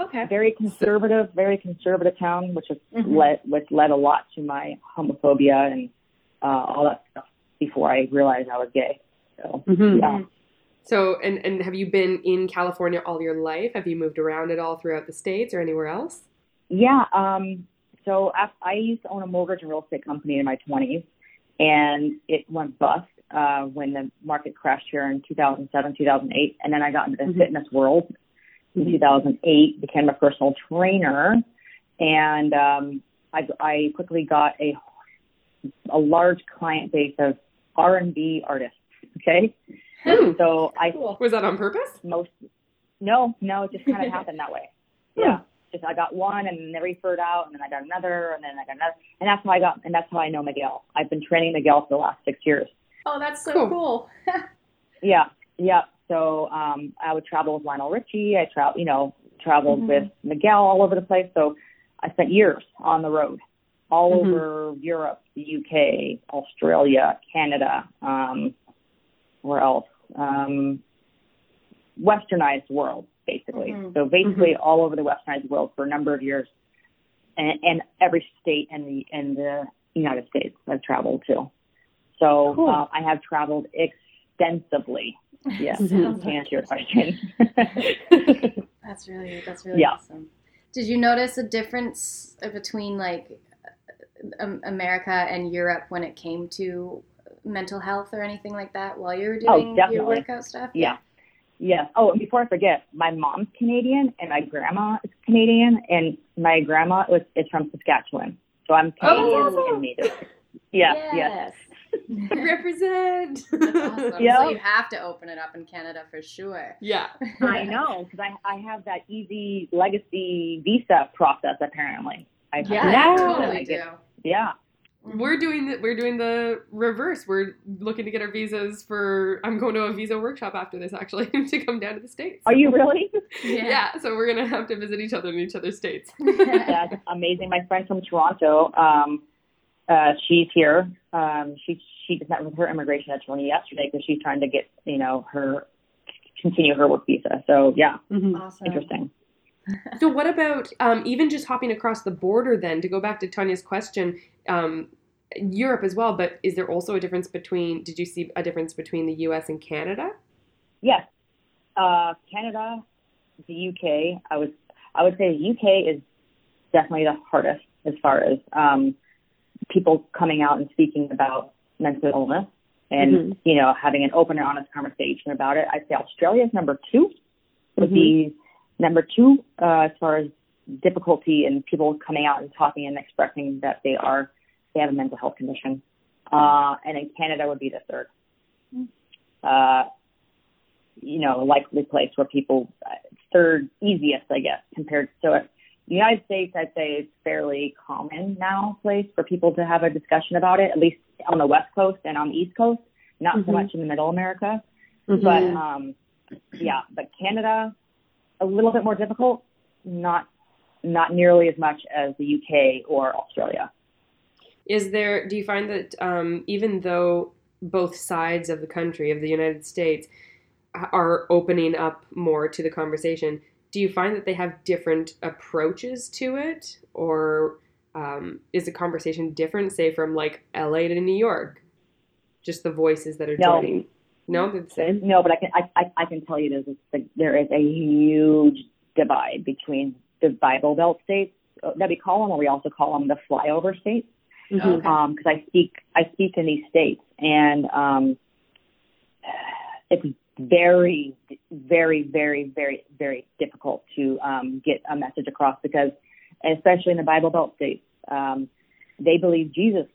okay. Very conservative, very conservative town, which has Mhm. led which led a lot to my homophobia and uh, all that stuff before I realized I was gay. So Mm-hmm. yeah. So, and and have you been in California all your life? Have you moved around at all throughout the states or anywhere else? Yeah. Um, so I, I used to own a mortgage and real estate company in my 20s, and it went bust uh, when the market crashed here in 2007, 2008. And then I got into the Mhm. fitness world in 2008, became a personal trainer, and um, I, I quickly got a a large client base of R&B artists. Okay, Hmm. so I Cool. Was that on purpose? most no no it just kind of happened that way <laughs> yeah just i got one and then they referred out and then i got another and then i got another and that's how i got and that's how i know miguel i've been training miguel for the last six years Oh, that's so Cool. cool. <laughs> yeah yeah so um i would travel with lionel richie i travel you know traveled Mhm. with miguel all over the place so i spent years on the road all Mhm. over europe the uk australia canada um where else um westernized world basically Mhm. so basically all over the westernized world for a number of years and, and every state in the in the united states i've traveled to so Cool. uh, i have traveled extensively <laughs> yes to answer your question <laughs> <laughs> That's really that's really Yeah. awesome. Did you notice a difference between like um, America and Europe when it came to mental health or anything like that while you were Oh, doing your workout stuff? Yeah. Yeah. Oh, and before I forget, my mom's Canadian and my grandma is Canadian, and my grandma was is from Saskatchewan. So I'm Oh, Canadian that's awesome. and native. Yeah. Yes. Yes. <laughs> Represent. That's awesome. Yeah. <laughs> So you have to open it up in Canada for sure. Yeah. <laughs> I know because I I have that easy legacy visa process apparently. I Yeah, yeah. totally I do. yeah. We're doing the we're doing the reverse. We're looking to get our visas for. I'm going to a visa workshop after this actually <laughs> to come down to the states. Are you really? <laughs> Yeah. So we're gonna have to visit each other in each other's states. <laughs> That's amazing. My friend from Toronto, um, uh, she's here. Um, she she just met with her immigration attorney yesterday because she's trying to get you know her continue her work visa. So yeah, Awesome. interesting. So what about um, even just hopping across the border then to go back to Tanya's question, um, Europe as well, but is there also a difference between, did you see a difference between the US and Canada? Yes, uh, Canada, the UK. I was I would say the UK is definitely the hardest as far as um, people coming out and speaking about mental illness and Mhm. you know having an open and honest conversation about it. I'd say Australia is number two. Would be number two uh, as far as difficulty in people coming out and talking and expressing that they are they have a mental health condition. Uh, and then Canada would be the third. Uh, you know, likely place where people uh, third easiest, I guess, compared to it. The United States, I'd say, is fairly common now place for people to have a discussion about it, at least on the West Coast and on the East Coast. not so Mhm. much in the Middle America, Mhm. but um, yeah, but Canada a little bit more difficult, not not nearly as much as the UK or Australia. Is there, do you find that um, even though both sides of the country, of the United States, are opening up more to the conversation, do you find that they have different approaches to it? Or um, is the conversation different, say, from like LA to New York? Just the voices that are No. joining? No, they're the same. No, but I can I, I, I can tell you there's a, there is a huge divide between the Bible Belt states uh, that we call them, or we also call them the flyover states. Okay. because Um, I speak I speak in these states, and um, it's very, very, very, very, very difficult to um, get a message across because, especially in the Bible Belt states, um, they believe Jesus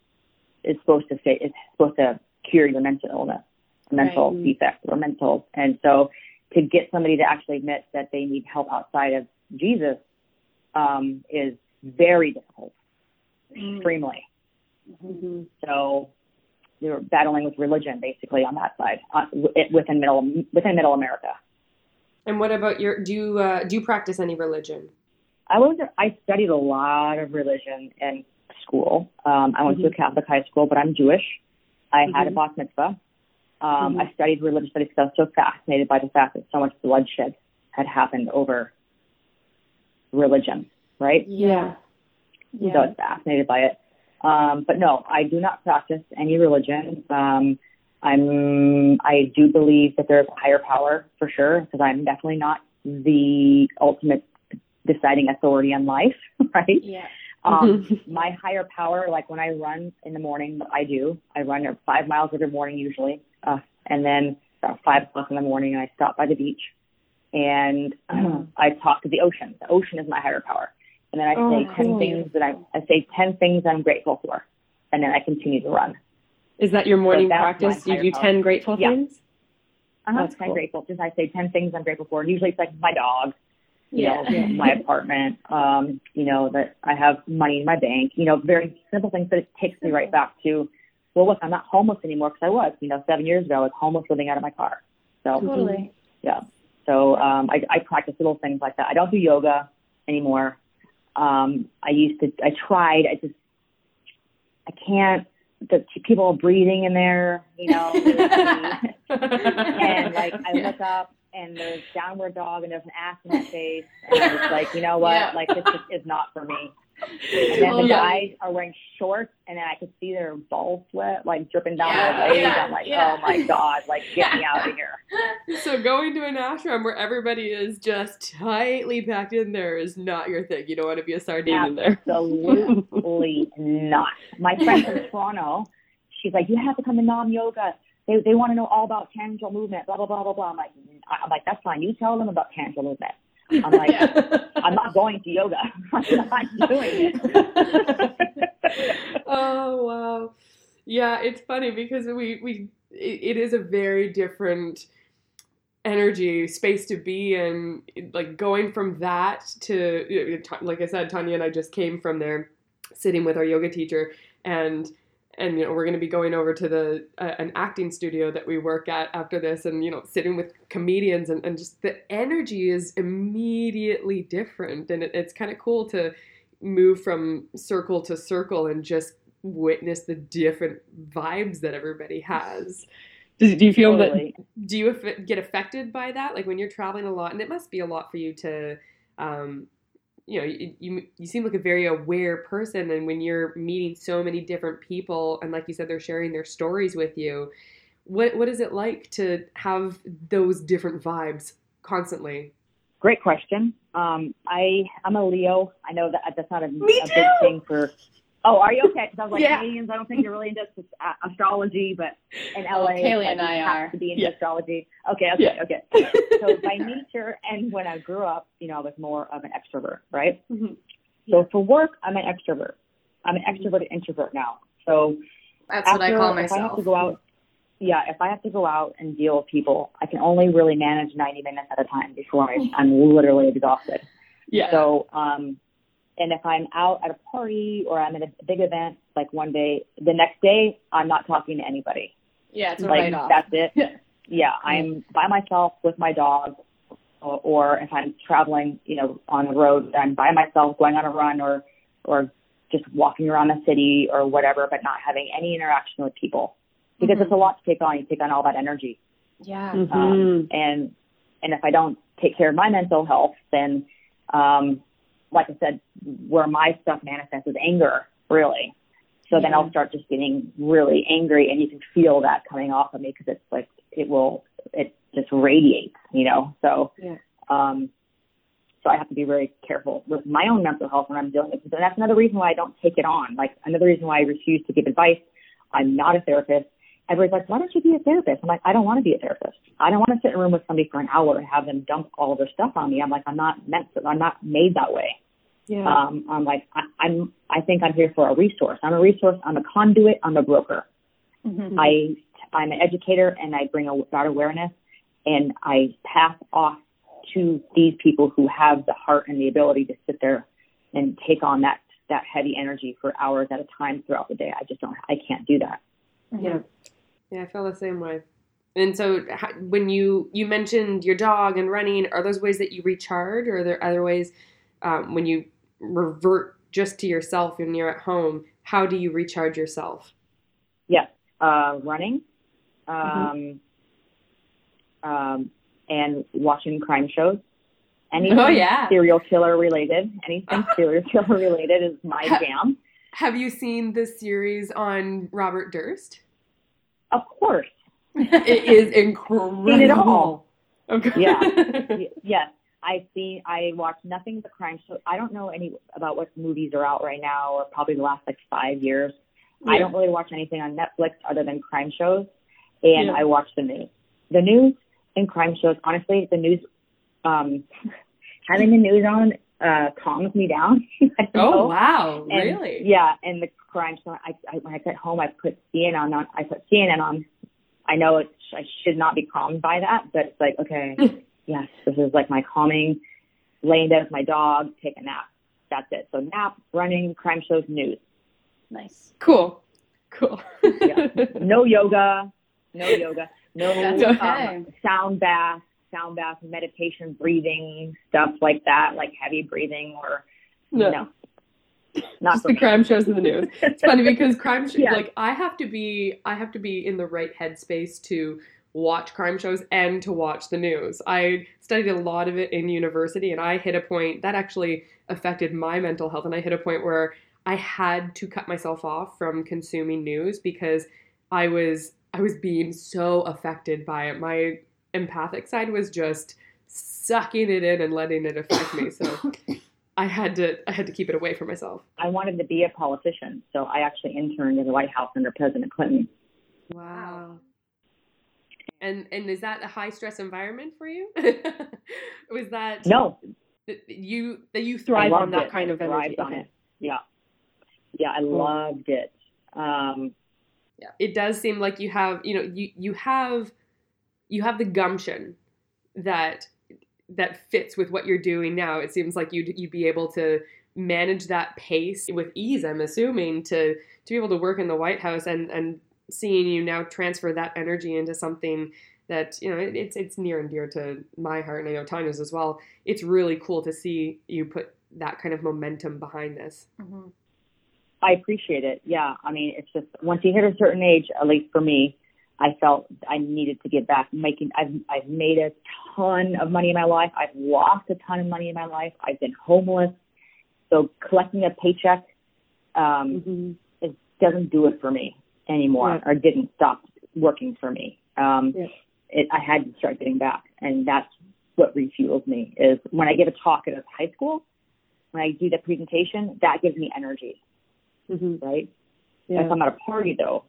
is supposed to say is supposed to cure your mental illness, mental Right. defect, or mental, and so to get somebody to actually admit that they need help outside of Jesus um, is very difficult, extremely. Mhm. So they were battling with religion basically on that side uh, w- within middle within middle America. And what about your, do you, uh, do you practice any religion? I was I studied a lot of religion in school. Um, I went to a Catholic high school, but I'm Jewish. I had a Mhm. bat mitzvah. Um, Mhm. I studied religious studies because I was so fascinated by the fact that so much bloodshed had happened over religion, right? Yeah. So I was fascinated by it. Um, but no, I do not practice any religion. Um, I'm, I do believe that there's a higher power for sure, because I'm definitely not the ultimate deciding authority on life, <laughs> right? Yeah. Um, Mhm. my higher power, like when I run in the morning, I do. I run five miles every morning usually, uh, and then about five o'clock in the morning, I stop by the beach, and <clears throat> I talk to the ocean. The ocean is my higher power, and then I Oh, say ten cool. things that I I say ten things I'm grateful for, and then I continue to run. Is that your morning my practice? You do power. 10 grateful Yeah. things? Uh-huh, That's I'm cool. grateful. Just I say ten things I'm grateful for. Usually it's like my dog, you Yeah. know, my apartment, um, you know, that I have money in my bank, you know, very simple things, but it takes me right back to, well, look, I'm not homeless anymore because I was, you know, seven years ago, I was homeless living out of my car. So, Totally. yeah. So, um, I, I practice little things like that. I don't do yoga anymore. Um, I used to, I tried, I just, I can't, the people are breathing in there, you know, <laughs> and like I Yeah. look up and there's downward dog and there's an ass in my face and I'm just like, you know what? Yeah. Like this just is not for me. And then Oh, the yeah. guys are wearing shorts and then I could see their ball sweat like dripping down Yeah, their legs. yeah, I'm like, oh my god, like get me out of here. <laughs> So going to an ashram where everybody is just tightly packed in there is not your thing. You don't want to be a sardine in there. Absolutely <laughs> not. My friend from Toronto, she's like, you have to come to Naam Yoga. They they want to know all about tangible movement. Blah blah blah blah blah. I'm like, I'm like, that's fine. You tell them about tangible movement. I'm like, <laughs> I'm not going to yoga. <laughs> I'm not doing it. <laughs> oh wow, yeah, it's funny because we we it, it is a very different energy space to be in. Like going from that to Ta- like I said, Tanya and I just came from there, sitting with our yoga teacher and. And you know we're going to be going over to the uh, an acting studio that we work at after this, and you know sitting with comedians, and, and just the energy is immediately different, and it, it's kind of cool to move from circle to circle and just witness the different vibes that everybody has. Do, do you feel Totally. that? Do you get affected by that? Like when you're traveling a lot, and it must be a lot for you to, um, you know, you, you you seem like a very aware person, and when you're meeting so many different people, and like you said, they're sharing their stories with you. What what is it like to have those different vibes constantly? Great question. Um, I I'm a Leo. I know that that's not a, Me a big thing for. Oh, are you okay? Because I was like Yeah. Canadians. I don't think you're really into astrology, but in LA, Kaylee like, and I have are. to be into Yeah. astrology. Okay, okay, Yeah. okay. so <laughs> by nature, and when I grew up, you know, I was more of an extrovert, right? So for work, I'm an extrovert. I'm an extroverted introvert now. So That's what I after- call If I have to go out, yeah, if I have to go out and deal with people, I can only really manage 90 minutes at a time before I, I'm literally exhausted. Yeah. So, um, and if I'm out at a party or I'm at a big event, like one day, the next day, I'm not talking to anybody. Yeah, it's a like write off. that's it. <laughs> yeah, I'm by myself with my dog, or, or if I'm traveling, you know, on the road, I'm by myself going on a run or or just walking around the city or whatever, but not having any interaction with people because Mhm. it's a lot to take on. You take on all that energy, Yeah. Mm-hmm. um, and and if I don't take care of my mental health, then um, like I said, where my stuff manifests is anger, really. So then I'll start just getting really angry, and you can feel that coming off of me because it's like it will, it just radiates, you know. So, Yeah. um, so I have to be very careful with my own mental health when I'm dealing with it. And that's another reason why I don't take it on. Like another reason why I refuse to give advice. I'm not a therapist. Everybody's like, why don't you be a therapist? I'm like, I don't want to be a therapist. I don't want to sit in a room with somebody for an hour and have them dump all their stuff on me. I'm like, I'm not meant to. I'm not made that way. Yeah. Um, I'm like, I, I'm, I think I'm here for a resource. I'm a resource. I'm a conduit. I'm a broker. Mhm. I, I'm an educator and I bring about awareness and I pass off to these people who have the heart and the ability to sit there and take on that, that heavy energy for hours at a time throughout the day. I just don't, I can't do that. Yeah, yeah, I feel the same way. And so, when you you mentioned your dog and running, are those ways that you recharge, or are there other ways um, when you revert just to yourself when you're at home? How do you recharge yourself? Yes. Uh, running, um, um, and watching crime shows. Anything Oh, yeah. serial killer related, anything <laughs> serial killer related is my jam. Have you seen the series on Robert Durst? Of course. <laughs> It is incredible. Seen it all. Okay. Yeah. <laughs> Yes. I've seen. I watch nothing but crime shows. I don't know any about what movies are out right now, or probably the last like five years. I don't really watch anything on Netflix other than crime shows, and Yeah. I watch the news. The news and crime shows. Honestly, the news. Um, <laughs> having the news on uh, calms me down. <laughs> I don't know. Oh wow! And, Really? Yeah, and the crime show. I, I when I get home, I put CNN on. I put CNN on. I know it's, I should not be calmed by that, but it's like okay, <laughs> yes, this is like my calming. Laying down with my dog, take a nap. That's it. So nap, running, crime shows, news. Nice. Cool. Cool. Yeah. No yoga, no yoga, <laughs> no okay. um, sound bath, sound bath, meditation, breathing, stuff like that, like heavy breathing or No. no, not just the me. crime shows in the news. It's funny <laughs> because crime shows Yeah. like I have to be I have to be in the right headspace to watch crime shows and to watch the news. I studied a lot of it in university and I hit a point that actually affected my mental health and I hit a point where I had to cut myself off from consuming news because I was I was being so affected by it. My empathic side was just sucking it in and letting it affect me. So <laughs> I had to I had to keep it away from myself. I wanted to be a politician, so I actually interned in the White House under President Clinton. Wow. And and is that a high stress environment for you? <laughs> Was that No, that you that you thrive on that it. kind of I energy? thrived on it. Yeah, yeah, I loved it. Um, Yeah. It does seem like you have, you know, you you have you have the gumption that that fits with what you're doing now. It seems like you'd you'd be able to manage that pace with ease, I'm assuming, to to be able to work in the White House and and seeing you now transfer that energy into something that you know it, it's it's near and dear to my heart and I know Tanya's as well. It's really cool to see you put that kind of momentum behind this. Mhm. I appreciate it. Yeah, I mean, it's just once you hit a certain age, at least for me, I felt I needed to get back. Making, I've I've made a ton of money in my life. I've lost a ton of money in my life. I've been homeless. So collecting a paycheck um, it doesn't do it for me anymore, Yeah. or didn't stop working for me. Um, Yeah. it, I had to start getting back, and that's what refuels me. Is when I give a talk at a high school, when I do the presentation, that gives me energy, Mm-hmm. right? Yeah. If I'm at a party though,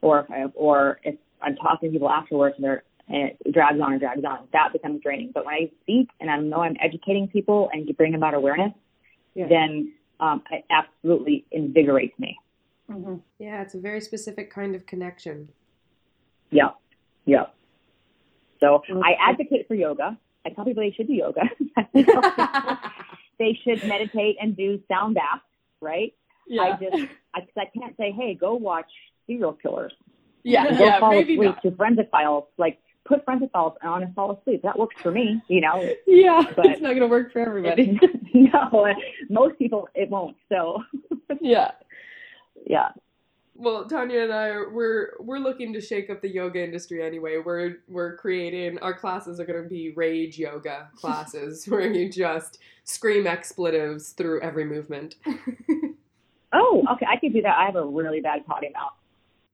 or if I, or if I'm talking to people afterwards and they're and it drags on and drags on, that becomes draining. But when I speak and I know I'm educating people and bring about awareness, Yeah. then um, it absolutely invigorates me. Mhm. Yeah, it's a very specific kind of connection. Yeah, yeah. So Well, I advocate for yoga. I tell people they should do yoga. <laughs> they should meditate and do sound baths, right? I just I, I can't say, hey, go watch serial killers. Yeah, Go yeah, fall maybe asleep not. to forensic files. Like put forensic files on and fall asleep. That works for me. You know. Yeah, <laughs> But- it's not going to work for everybody. <laughs> no, most people it won't. So <laughs> yeah. yeah. Well, Tanya and I we're we're looking to shake up the yoga industry anyway. We're we're creating our classes are going to be rage yoga classes where you just scream expletives through every movement. Oh, okay. I could do that. I have a really bad potty mouth.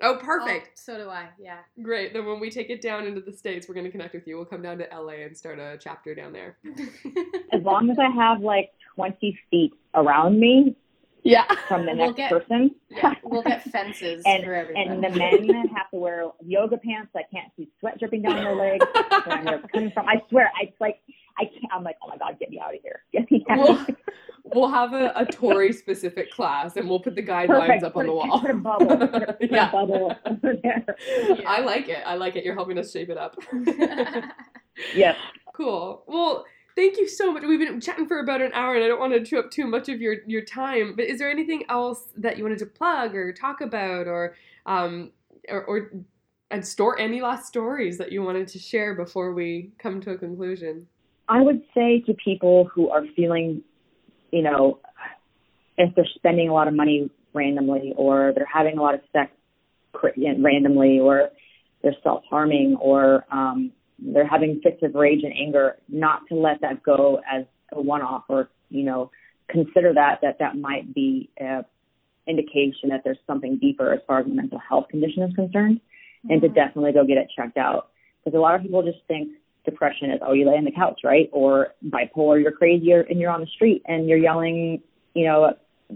Oh, Oh, perfect. so do I. Yeah. Great. Then when we take it down into the states, we're going to connect with you. We'll come down to LA and start a chapter down there. <laughs> As long as I have like 20 feet around me Yeah. from the We'll next get- person. yeah. <laughs> We'll get fences And- for everyone. And the men have to wear yoga pants. I can't see sweat dripping down their legs. <laughs> where they're coming from. I swear, I it's like I can't. I'm like, oh my god, get me out of here. Get me out. We'll, we'll have a, a Tori specific class and we'll put the guidelines Perfect. up put on the a, wall. Put a bubble. Put a, put <laughs> Yeah. a bubble over there. <laughs> I like it. I like it. You're helping us shape it up. <laughs> Yes. cool. Well, thank you so much. We've been chatting for about an hour, and I don't want to chew up too much of your your time. But is there anything else that you wanted to plug or talk about, or um, or, or and store any last stories that you wanted to share before we come to a conclusion? I would say to people who are feeling, you know, if they're spending a lot of money randomly or they're having a lot of sex randomly or they're self-harming or um, they're having fits of rage and anger, not to let that go as a one-off or, you know, consider that, that that might be a indication that there's something deeper as far as the mental health condition is concerned and to definitely go get it checked out. Because a lot of people just think depression is, oh, you lay on the couch, right? Or bipolar, you're crazy and you're on the street and you're yelling, you know,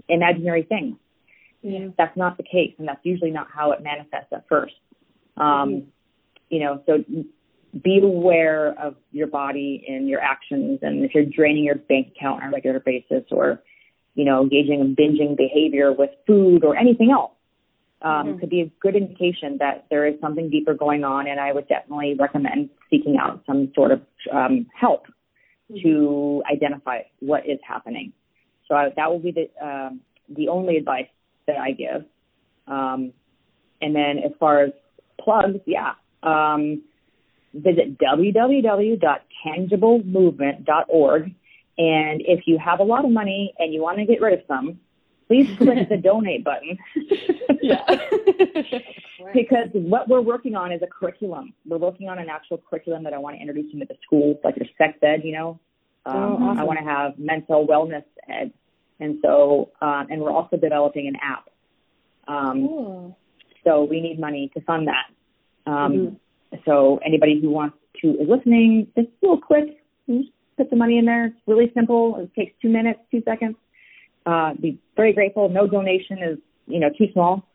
imaginary things. Yeah. That's not the case, and that's usually not how it manifests at first. Um, You know, so be aware of your body and your actions, and if you're draining your bank account on a regular basis, or you know, engaging in binging behavior with food or anything else, um, Mhm. could be a good indication that there is something deeper going on. And I would definitely recommend seeking out some sort of um, help to identify what is happening. So I, that will be the um, the only advice that I give. Um, and then as far as plugs, yeah, um, visit www.tangiblemovement.org. And if you have a lot of money and you want to get rid of some, please click the donate button. Yeah. <laughs> because what we're working on is a curriculum. We're working on an actual curriculum that I want to introduce into the schools, like your sex ed, you know. Um, Oh, awesome. I want to have mental wellness ed. And so, um, and we're also developing an app. Um, Cool. so we need money to fund that. Um, Mhm. So anybody who wants to is listening, just a little quick, just put the money in there. It's really simple. It takes two minutes, two seconds. Uh, be very grateful. No donation is, you know, too small.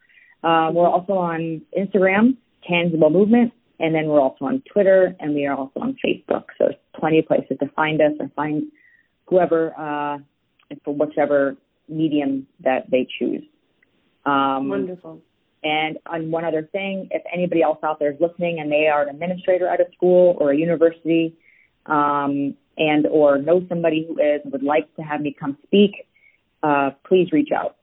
Uh, we're also on Instagram, Tangible Movement, and then we're also on Twitter, and we are also on Facebook. So there's plenty of places to find us or find whoever uh, for whichever medium that they choose. Um, Wonderful. and on one other thing, if anybody else out there is listening and they are an administrator at a school or a university, um, and or know somebody who is and would like to have me come speak, uh, please reach out.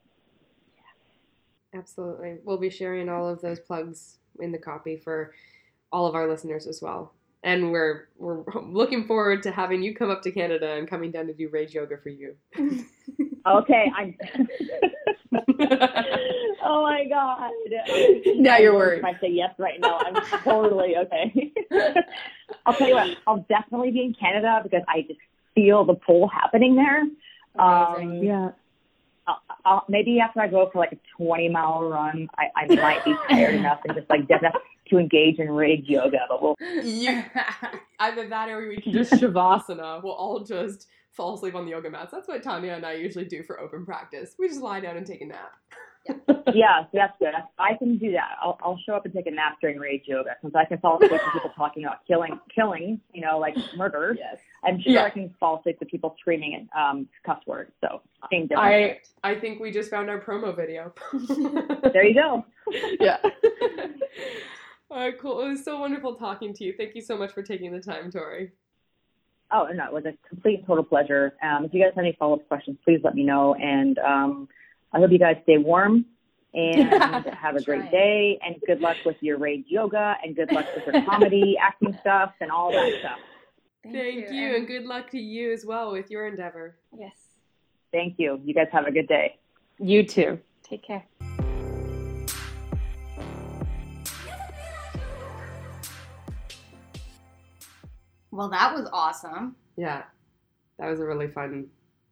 Absolutely. We'll be sharing all of those plugs in the copy for all of our listeners as well. And we're we're <laughs> looking forward to having you come up to Canada and coming down to do rage yoga for you. <laughs> Okay, I'm. <laughs> oh my god! Now you're worried. If I say yes right now, I'm totally okay. I'll tell you what. I'll definitely be in Canada because I just feel the pull happening there. Um, Yeah. I'll, maybe after I go for like a 20 mile run, I, I might be tired enough and just like dead enough to engage in rage yoga. But we'll, You <laughs> either that or we can just shavasana. We'll all just fall asleep on the yoga mats. That's what Tanya and I usually do for open practice. We just lie down and take a nap. Yeah, that's good. I can do that. I'll, I'll show up and take a nap during rage yoga since I can fall asleep to people talking about killing, killing, you know, like murder. Yes. I'm sure Yeah. I can fall asleep to people screaming and um, cuss words. So. I I think we just found our promo video. <laughs> there you go. yeah. <laughs> All right, cool. It was so wonderful talking to you. Thank you so much for taking the time, Tori. Oh, no, it was a complete total pleasure. Um, if you guys have any follow-up questions, please let me know. And um, I hope you guys stay warm And <laughs> have a great Try it. day and good luck with your rage yoga and good luck with your comedy <laughs> acting stuff and all that stuff. Thank, you, and good luck to you as well with your endeavor. Yes. Thank you. You guys have a good day. You too. Take care. Well, that was awesome. Yeah, that was a really fun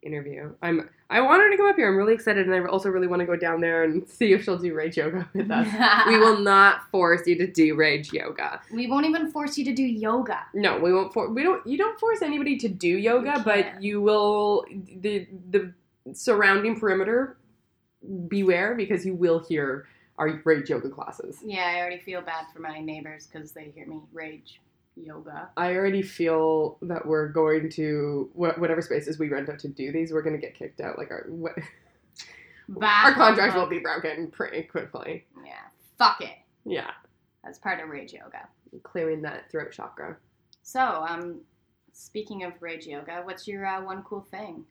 interview. I'm I want her to come up here. I'm really excited, and I also really want to go down there and see if she'll do rage yoga <laughs> with us. <laughs> we will not force you to do rage yoga. We won't even force you to do yoga. No, we won't. For, we don't. You don't force anybody to do yoga, You but you will. The the surrounding perimeter. Beware, because you will hear our rage yoga classes. Yeah, I already feel bad for my neighbors because they hear me rage yoga. I already feel that we're going to wh- whatever spaces we rent out to do these. We're going to get kicked out. Like our what, our contract will be broken pretty quickly. Yeah, fuck it. Yeah, That's part of rage yoga. clearing that throat chakra. So, um, speaking of rage yoga, what's your uh, one cool thing?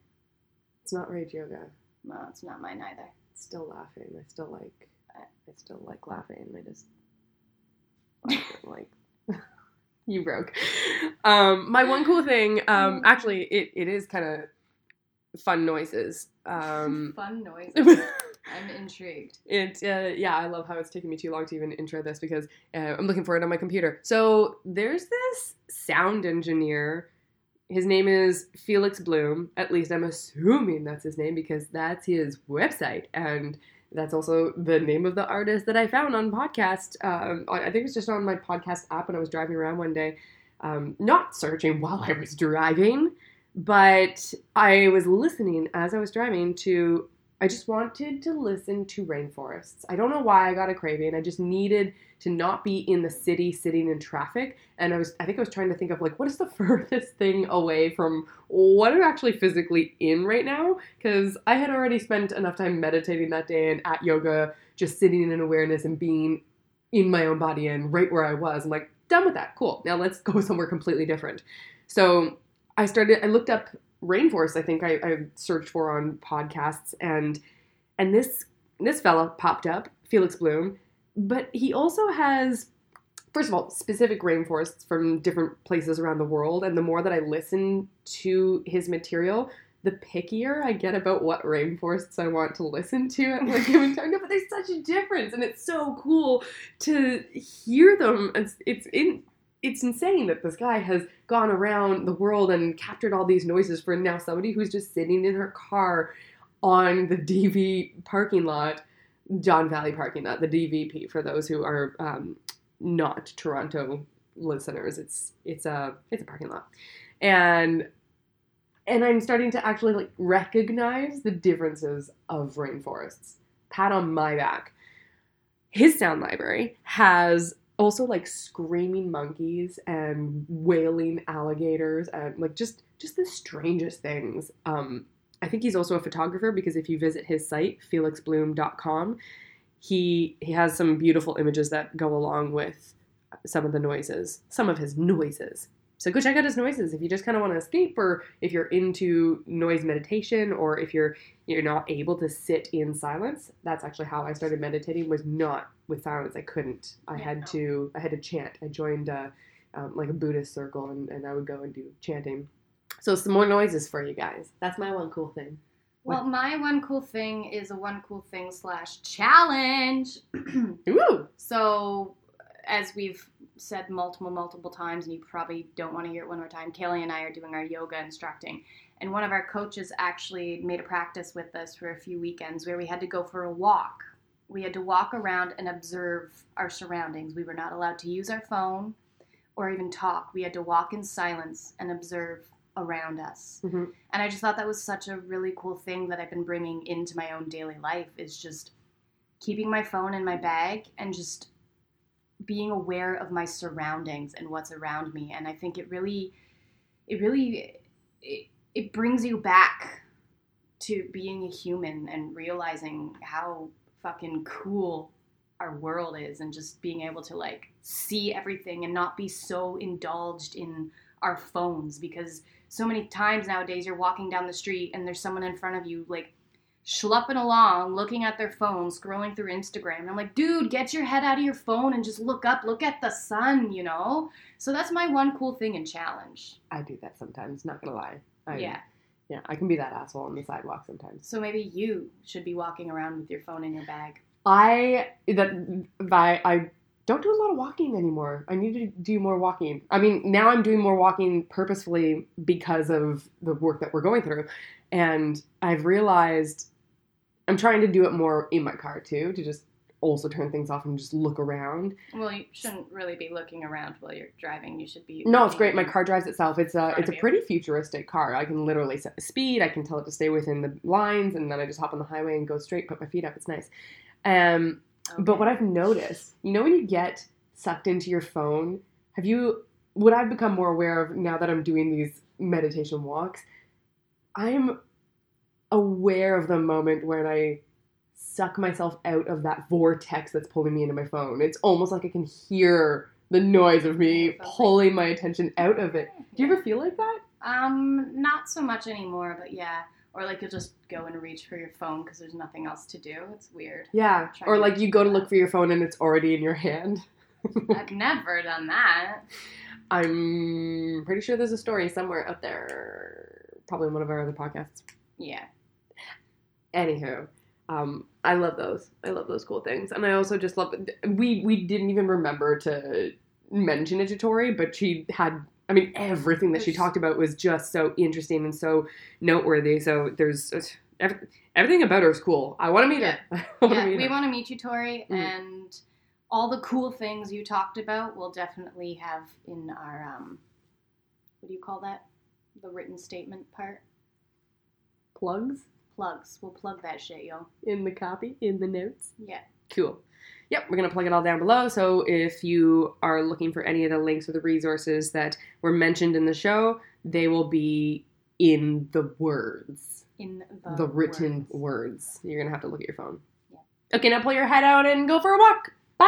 It's not rage yoga. No, it's not mine either. Still laughing. I still like. I, I still like laughing. I just <laughs> like. You broke. Um, my one cool thing. Um, actually, it, it is kind of fun noises. Um, <laughs> Fun noises. <laughs> I'm intrigued. It uh, yeah, I love how it's taking me too long to even intro this because uh, I'm looking for it on my computer. So there's this sound engineer. His name is Felix Blume. At least I'm assuming that's his name because that's his website, and that's also the name of the artist that I found on podcast. Um, I think it was just on my podcast app when I was driving around one day, um, not searching while I was driving, but I was listening as I was driving to I just wanted to listen to rainforests. I don't know why I got a craving. I just needed to not be in the city sitting in traffic. And I was I think I was trying to think of like what is the <laughs> furthest thing away from what I'm actually physically in right now? Because I had already spent enough time meditating that day and at yoga, just sitting in awareness and being in my own body and right where I was. I'm like, done with that. Cool. Now let's go somewhere completely different. So I started I looked up rainforest i think I, I searched for on podcasts and and this this fella popped up felix blume but he also has first of all specific rainforests from different places around the world and the more that i listen to his material the pickier i get about what rainforests i want to listen to at one given time. <laughs> No, but there's such a difference and it's so cool to hear them. It's, it's in it's insane that this guy has gone around the world and captured all these noises for now somebody who's just sitting in her car on the DV parking lot, Don Valley parking lot, the DVP for those who are um, not Toronto listeners. It's it's a it's a parking lot, and and I'm starting to actually like recognize the differences of rainforests. Pat on my back. His sound library has also like screaming monkeys and wailing alligators and like just just the strangest things. Um i think he's also a photographer because if you visit his site felixblume.com he he has some beautiful images that go along with some of the noises some of his noises. So go check out his noises if you just kind of want to escape or if you're into noise meditation or if you're you're not able to sit in silence. That's actually how i started meditating was not with silence i couldn't i Yeah, had no. to i had to chant i joined uh, um, like a buddhist circle and, and i would go and do chanting so some more noises for you guys that's my one cool thing Well, my one cool thing is a one cool thing slash challenge. <clears throat> Ooh. so, as we've said multiple, multiple times, and you probably don't want to hear it one more time, Kaylee and I are doing our yoga instructing. And one of our coaches actually made a practice with us for a few weekends where we had to go for a walk. We had to walk around and observe our surroundings. We were not allowed to use our phone or even talk. We had to walk in silence and observe around us. Mhm. And I just thought that was such a really cool thing that I've been bringing into my own daily life is just keeping my phone in my bag and just being aware of my surroundings and what's around me. And I think it really, it really, it, it brings you back to being a human and realizing how fucking cool our world is and just being able to like see everything and not be so indulged in our phones because so many times nowadays you're walking down the street and there's someone in front of you like schlepping along, looking at their phone, scrolling through Instagram. And I'm like, dude, get your head out of your phone and just look up, look at the sun, you know? So that's my one cool thing and challenge. I do that sometimes. Not gonna lie. I, yeah. Yeah, I can be that asshole on the sidewalk sometimes. So maybe you should be walking around with your phone in your bag. I that I, I don't do a lot of walking anymore. I need to do more walking. I mean, now I'm doing more walking purposefully because of the work that we're going through, and I've realized I'm trying to do it more in my car too, to just also turn things off and just look around. Well, you shouldn't really be looking around while you're driving. You should be. No, it's great. My car drives itself. It's a it's a pretty futuristic car. I can literally set the speed. I can tell it to stay within the lines, and then I just hop on the highway and go straight. Put my feet up. It's nice. Um, but what I've noticed, you know, when you get sucked into your phone, have you? What I've become more aware of now that I'm doing these meditation walks, I'm aware of the moment when I suck myself out of that vortex that's pulling me into my phone. It's almost like I can hear the noise of me pulling my attention out of it. Do you ever feel like that? Um, not so much anymore, but yeah. Or like you'll just go and reach for your phone because there's nothing else to do. It's weird. Yeah. Or like you go to look for your phone and it's already in your hand. <laughs> I've never done that. I'm pretty sure there's a story somewhere out there, probably in one of our other podcasts. Yeah. Anywho, um, I love those. I love those cool things, and I also just love. We we didn't even remember to mention it to Tori, but she had. I mean, everything that she talked about was just so interesting and so noteworthy. So there's every, everything about her is cool. I want to meet her. <laughs> Wanna yeah, meet we want to meet you, Tori, Mhm. and all the cool things you talked about, we'll definitely have in our um, what do you call that? The written statement part. plugs Plugs. We'll plug that shit, y'all. in the copy in the notes. Yeah. Cool. Yep, we're going to plug it all down below. So if you are looking for any of the links or the resources that were mentioned in the show, they will be in the words, In the, the written words. words. You're going to have to look at your phone. Yeah. Okay, now pull your head out and go for a walk. Bye.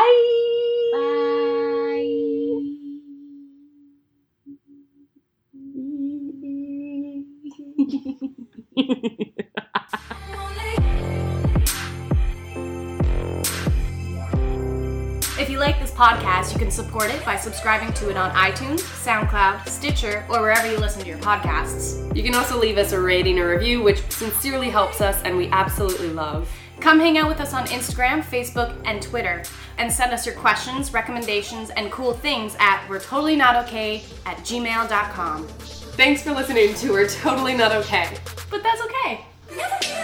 If you <laughs> podcast, you can support it by subscribing to it on iTunes, SoundCloud, Stitcher, or wherever you listen to your podcasts. you can also leave us a rating or review, which sincerely helps us and we absolutely love. Come hang out with us on Instagram, Facebook, and Twitter, and send us your questions, recommendations, and cool things at we're totally not okay at gmail.com. Thanks for listening to We're Totally Not Okay. But that's okay. <laughs>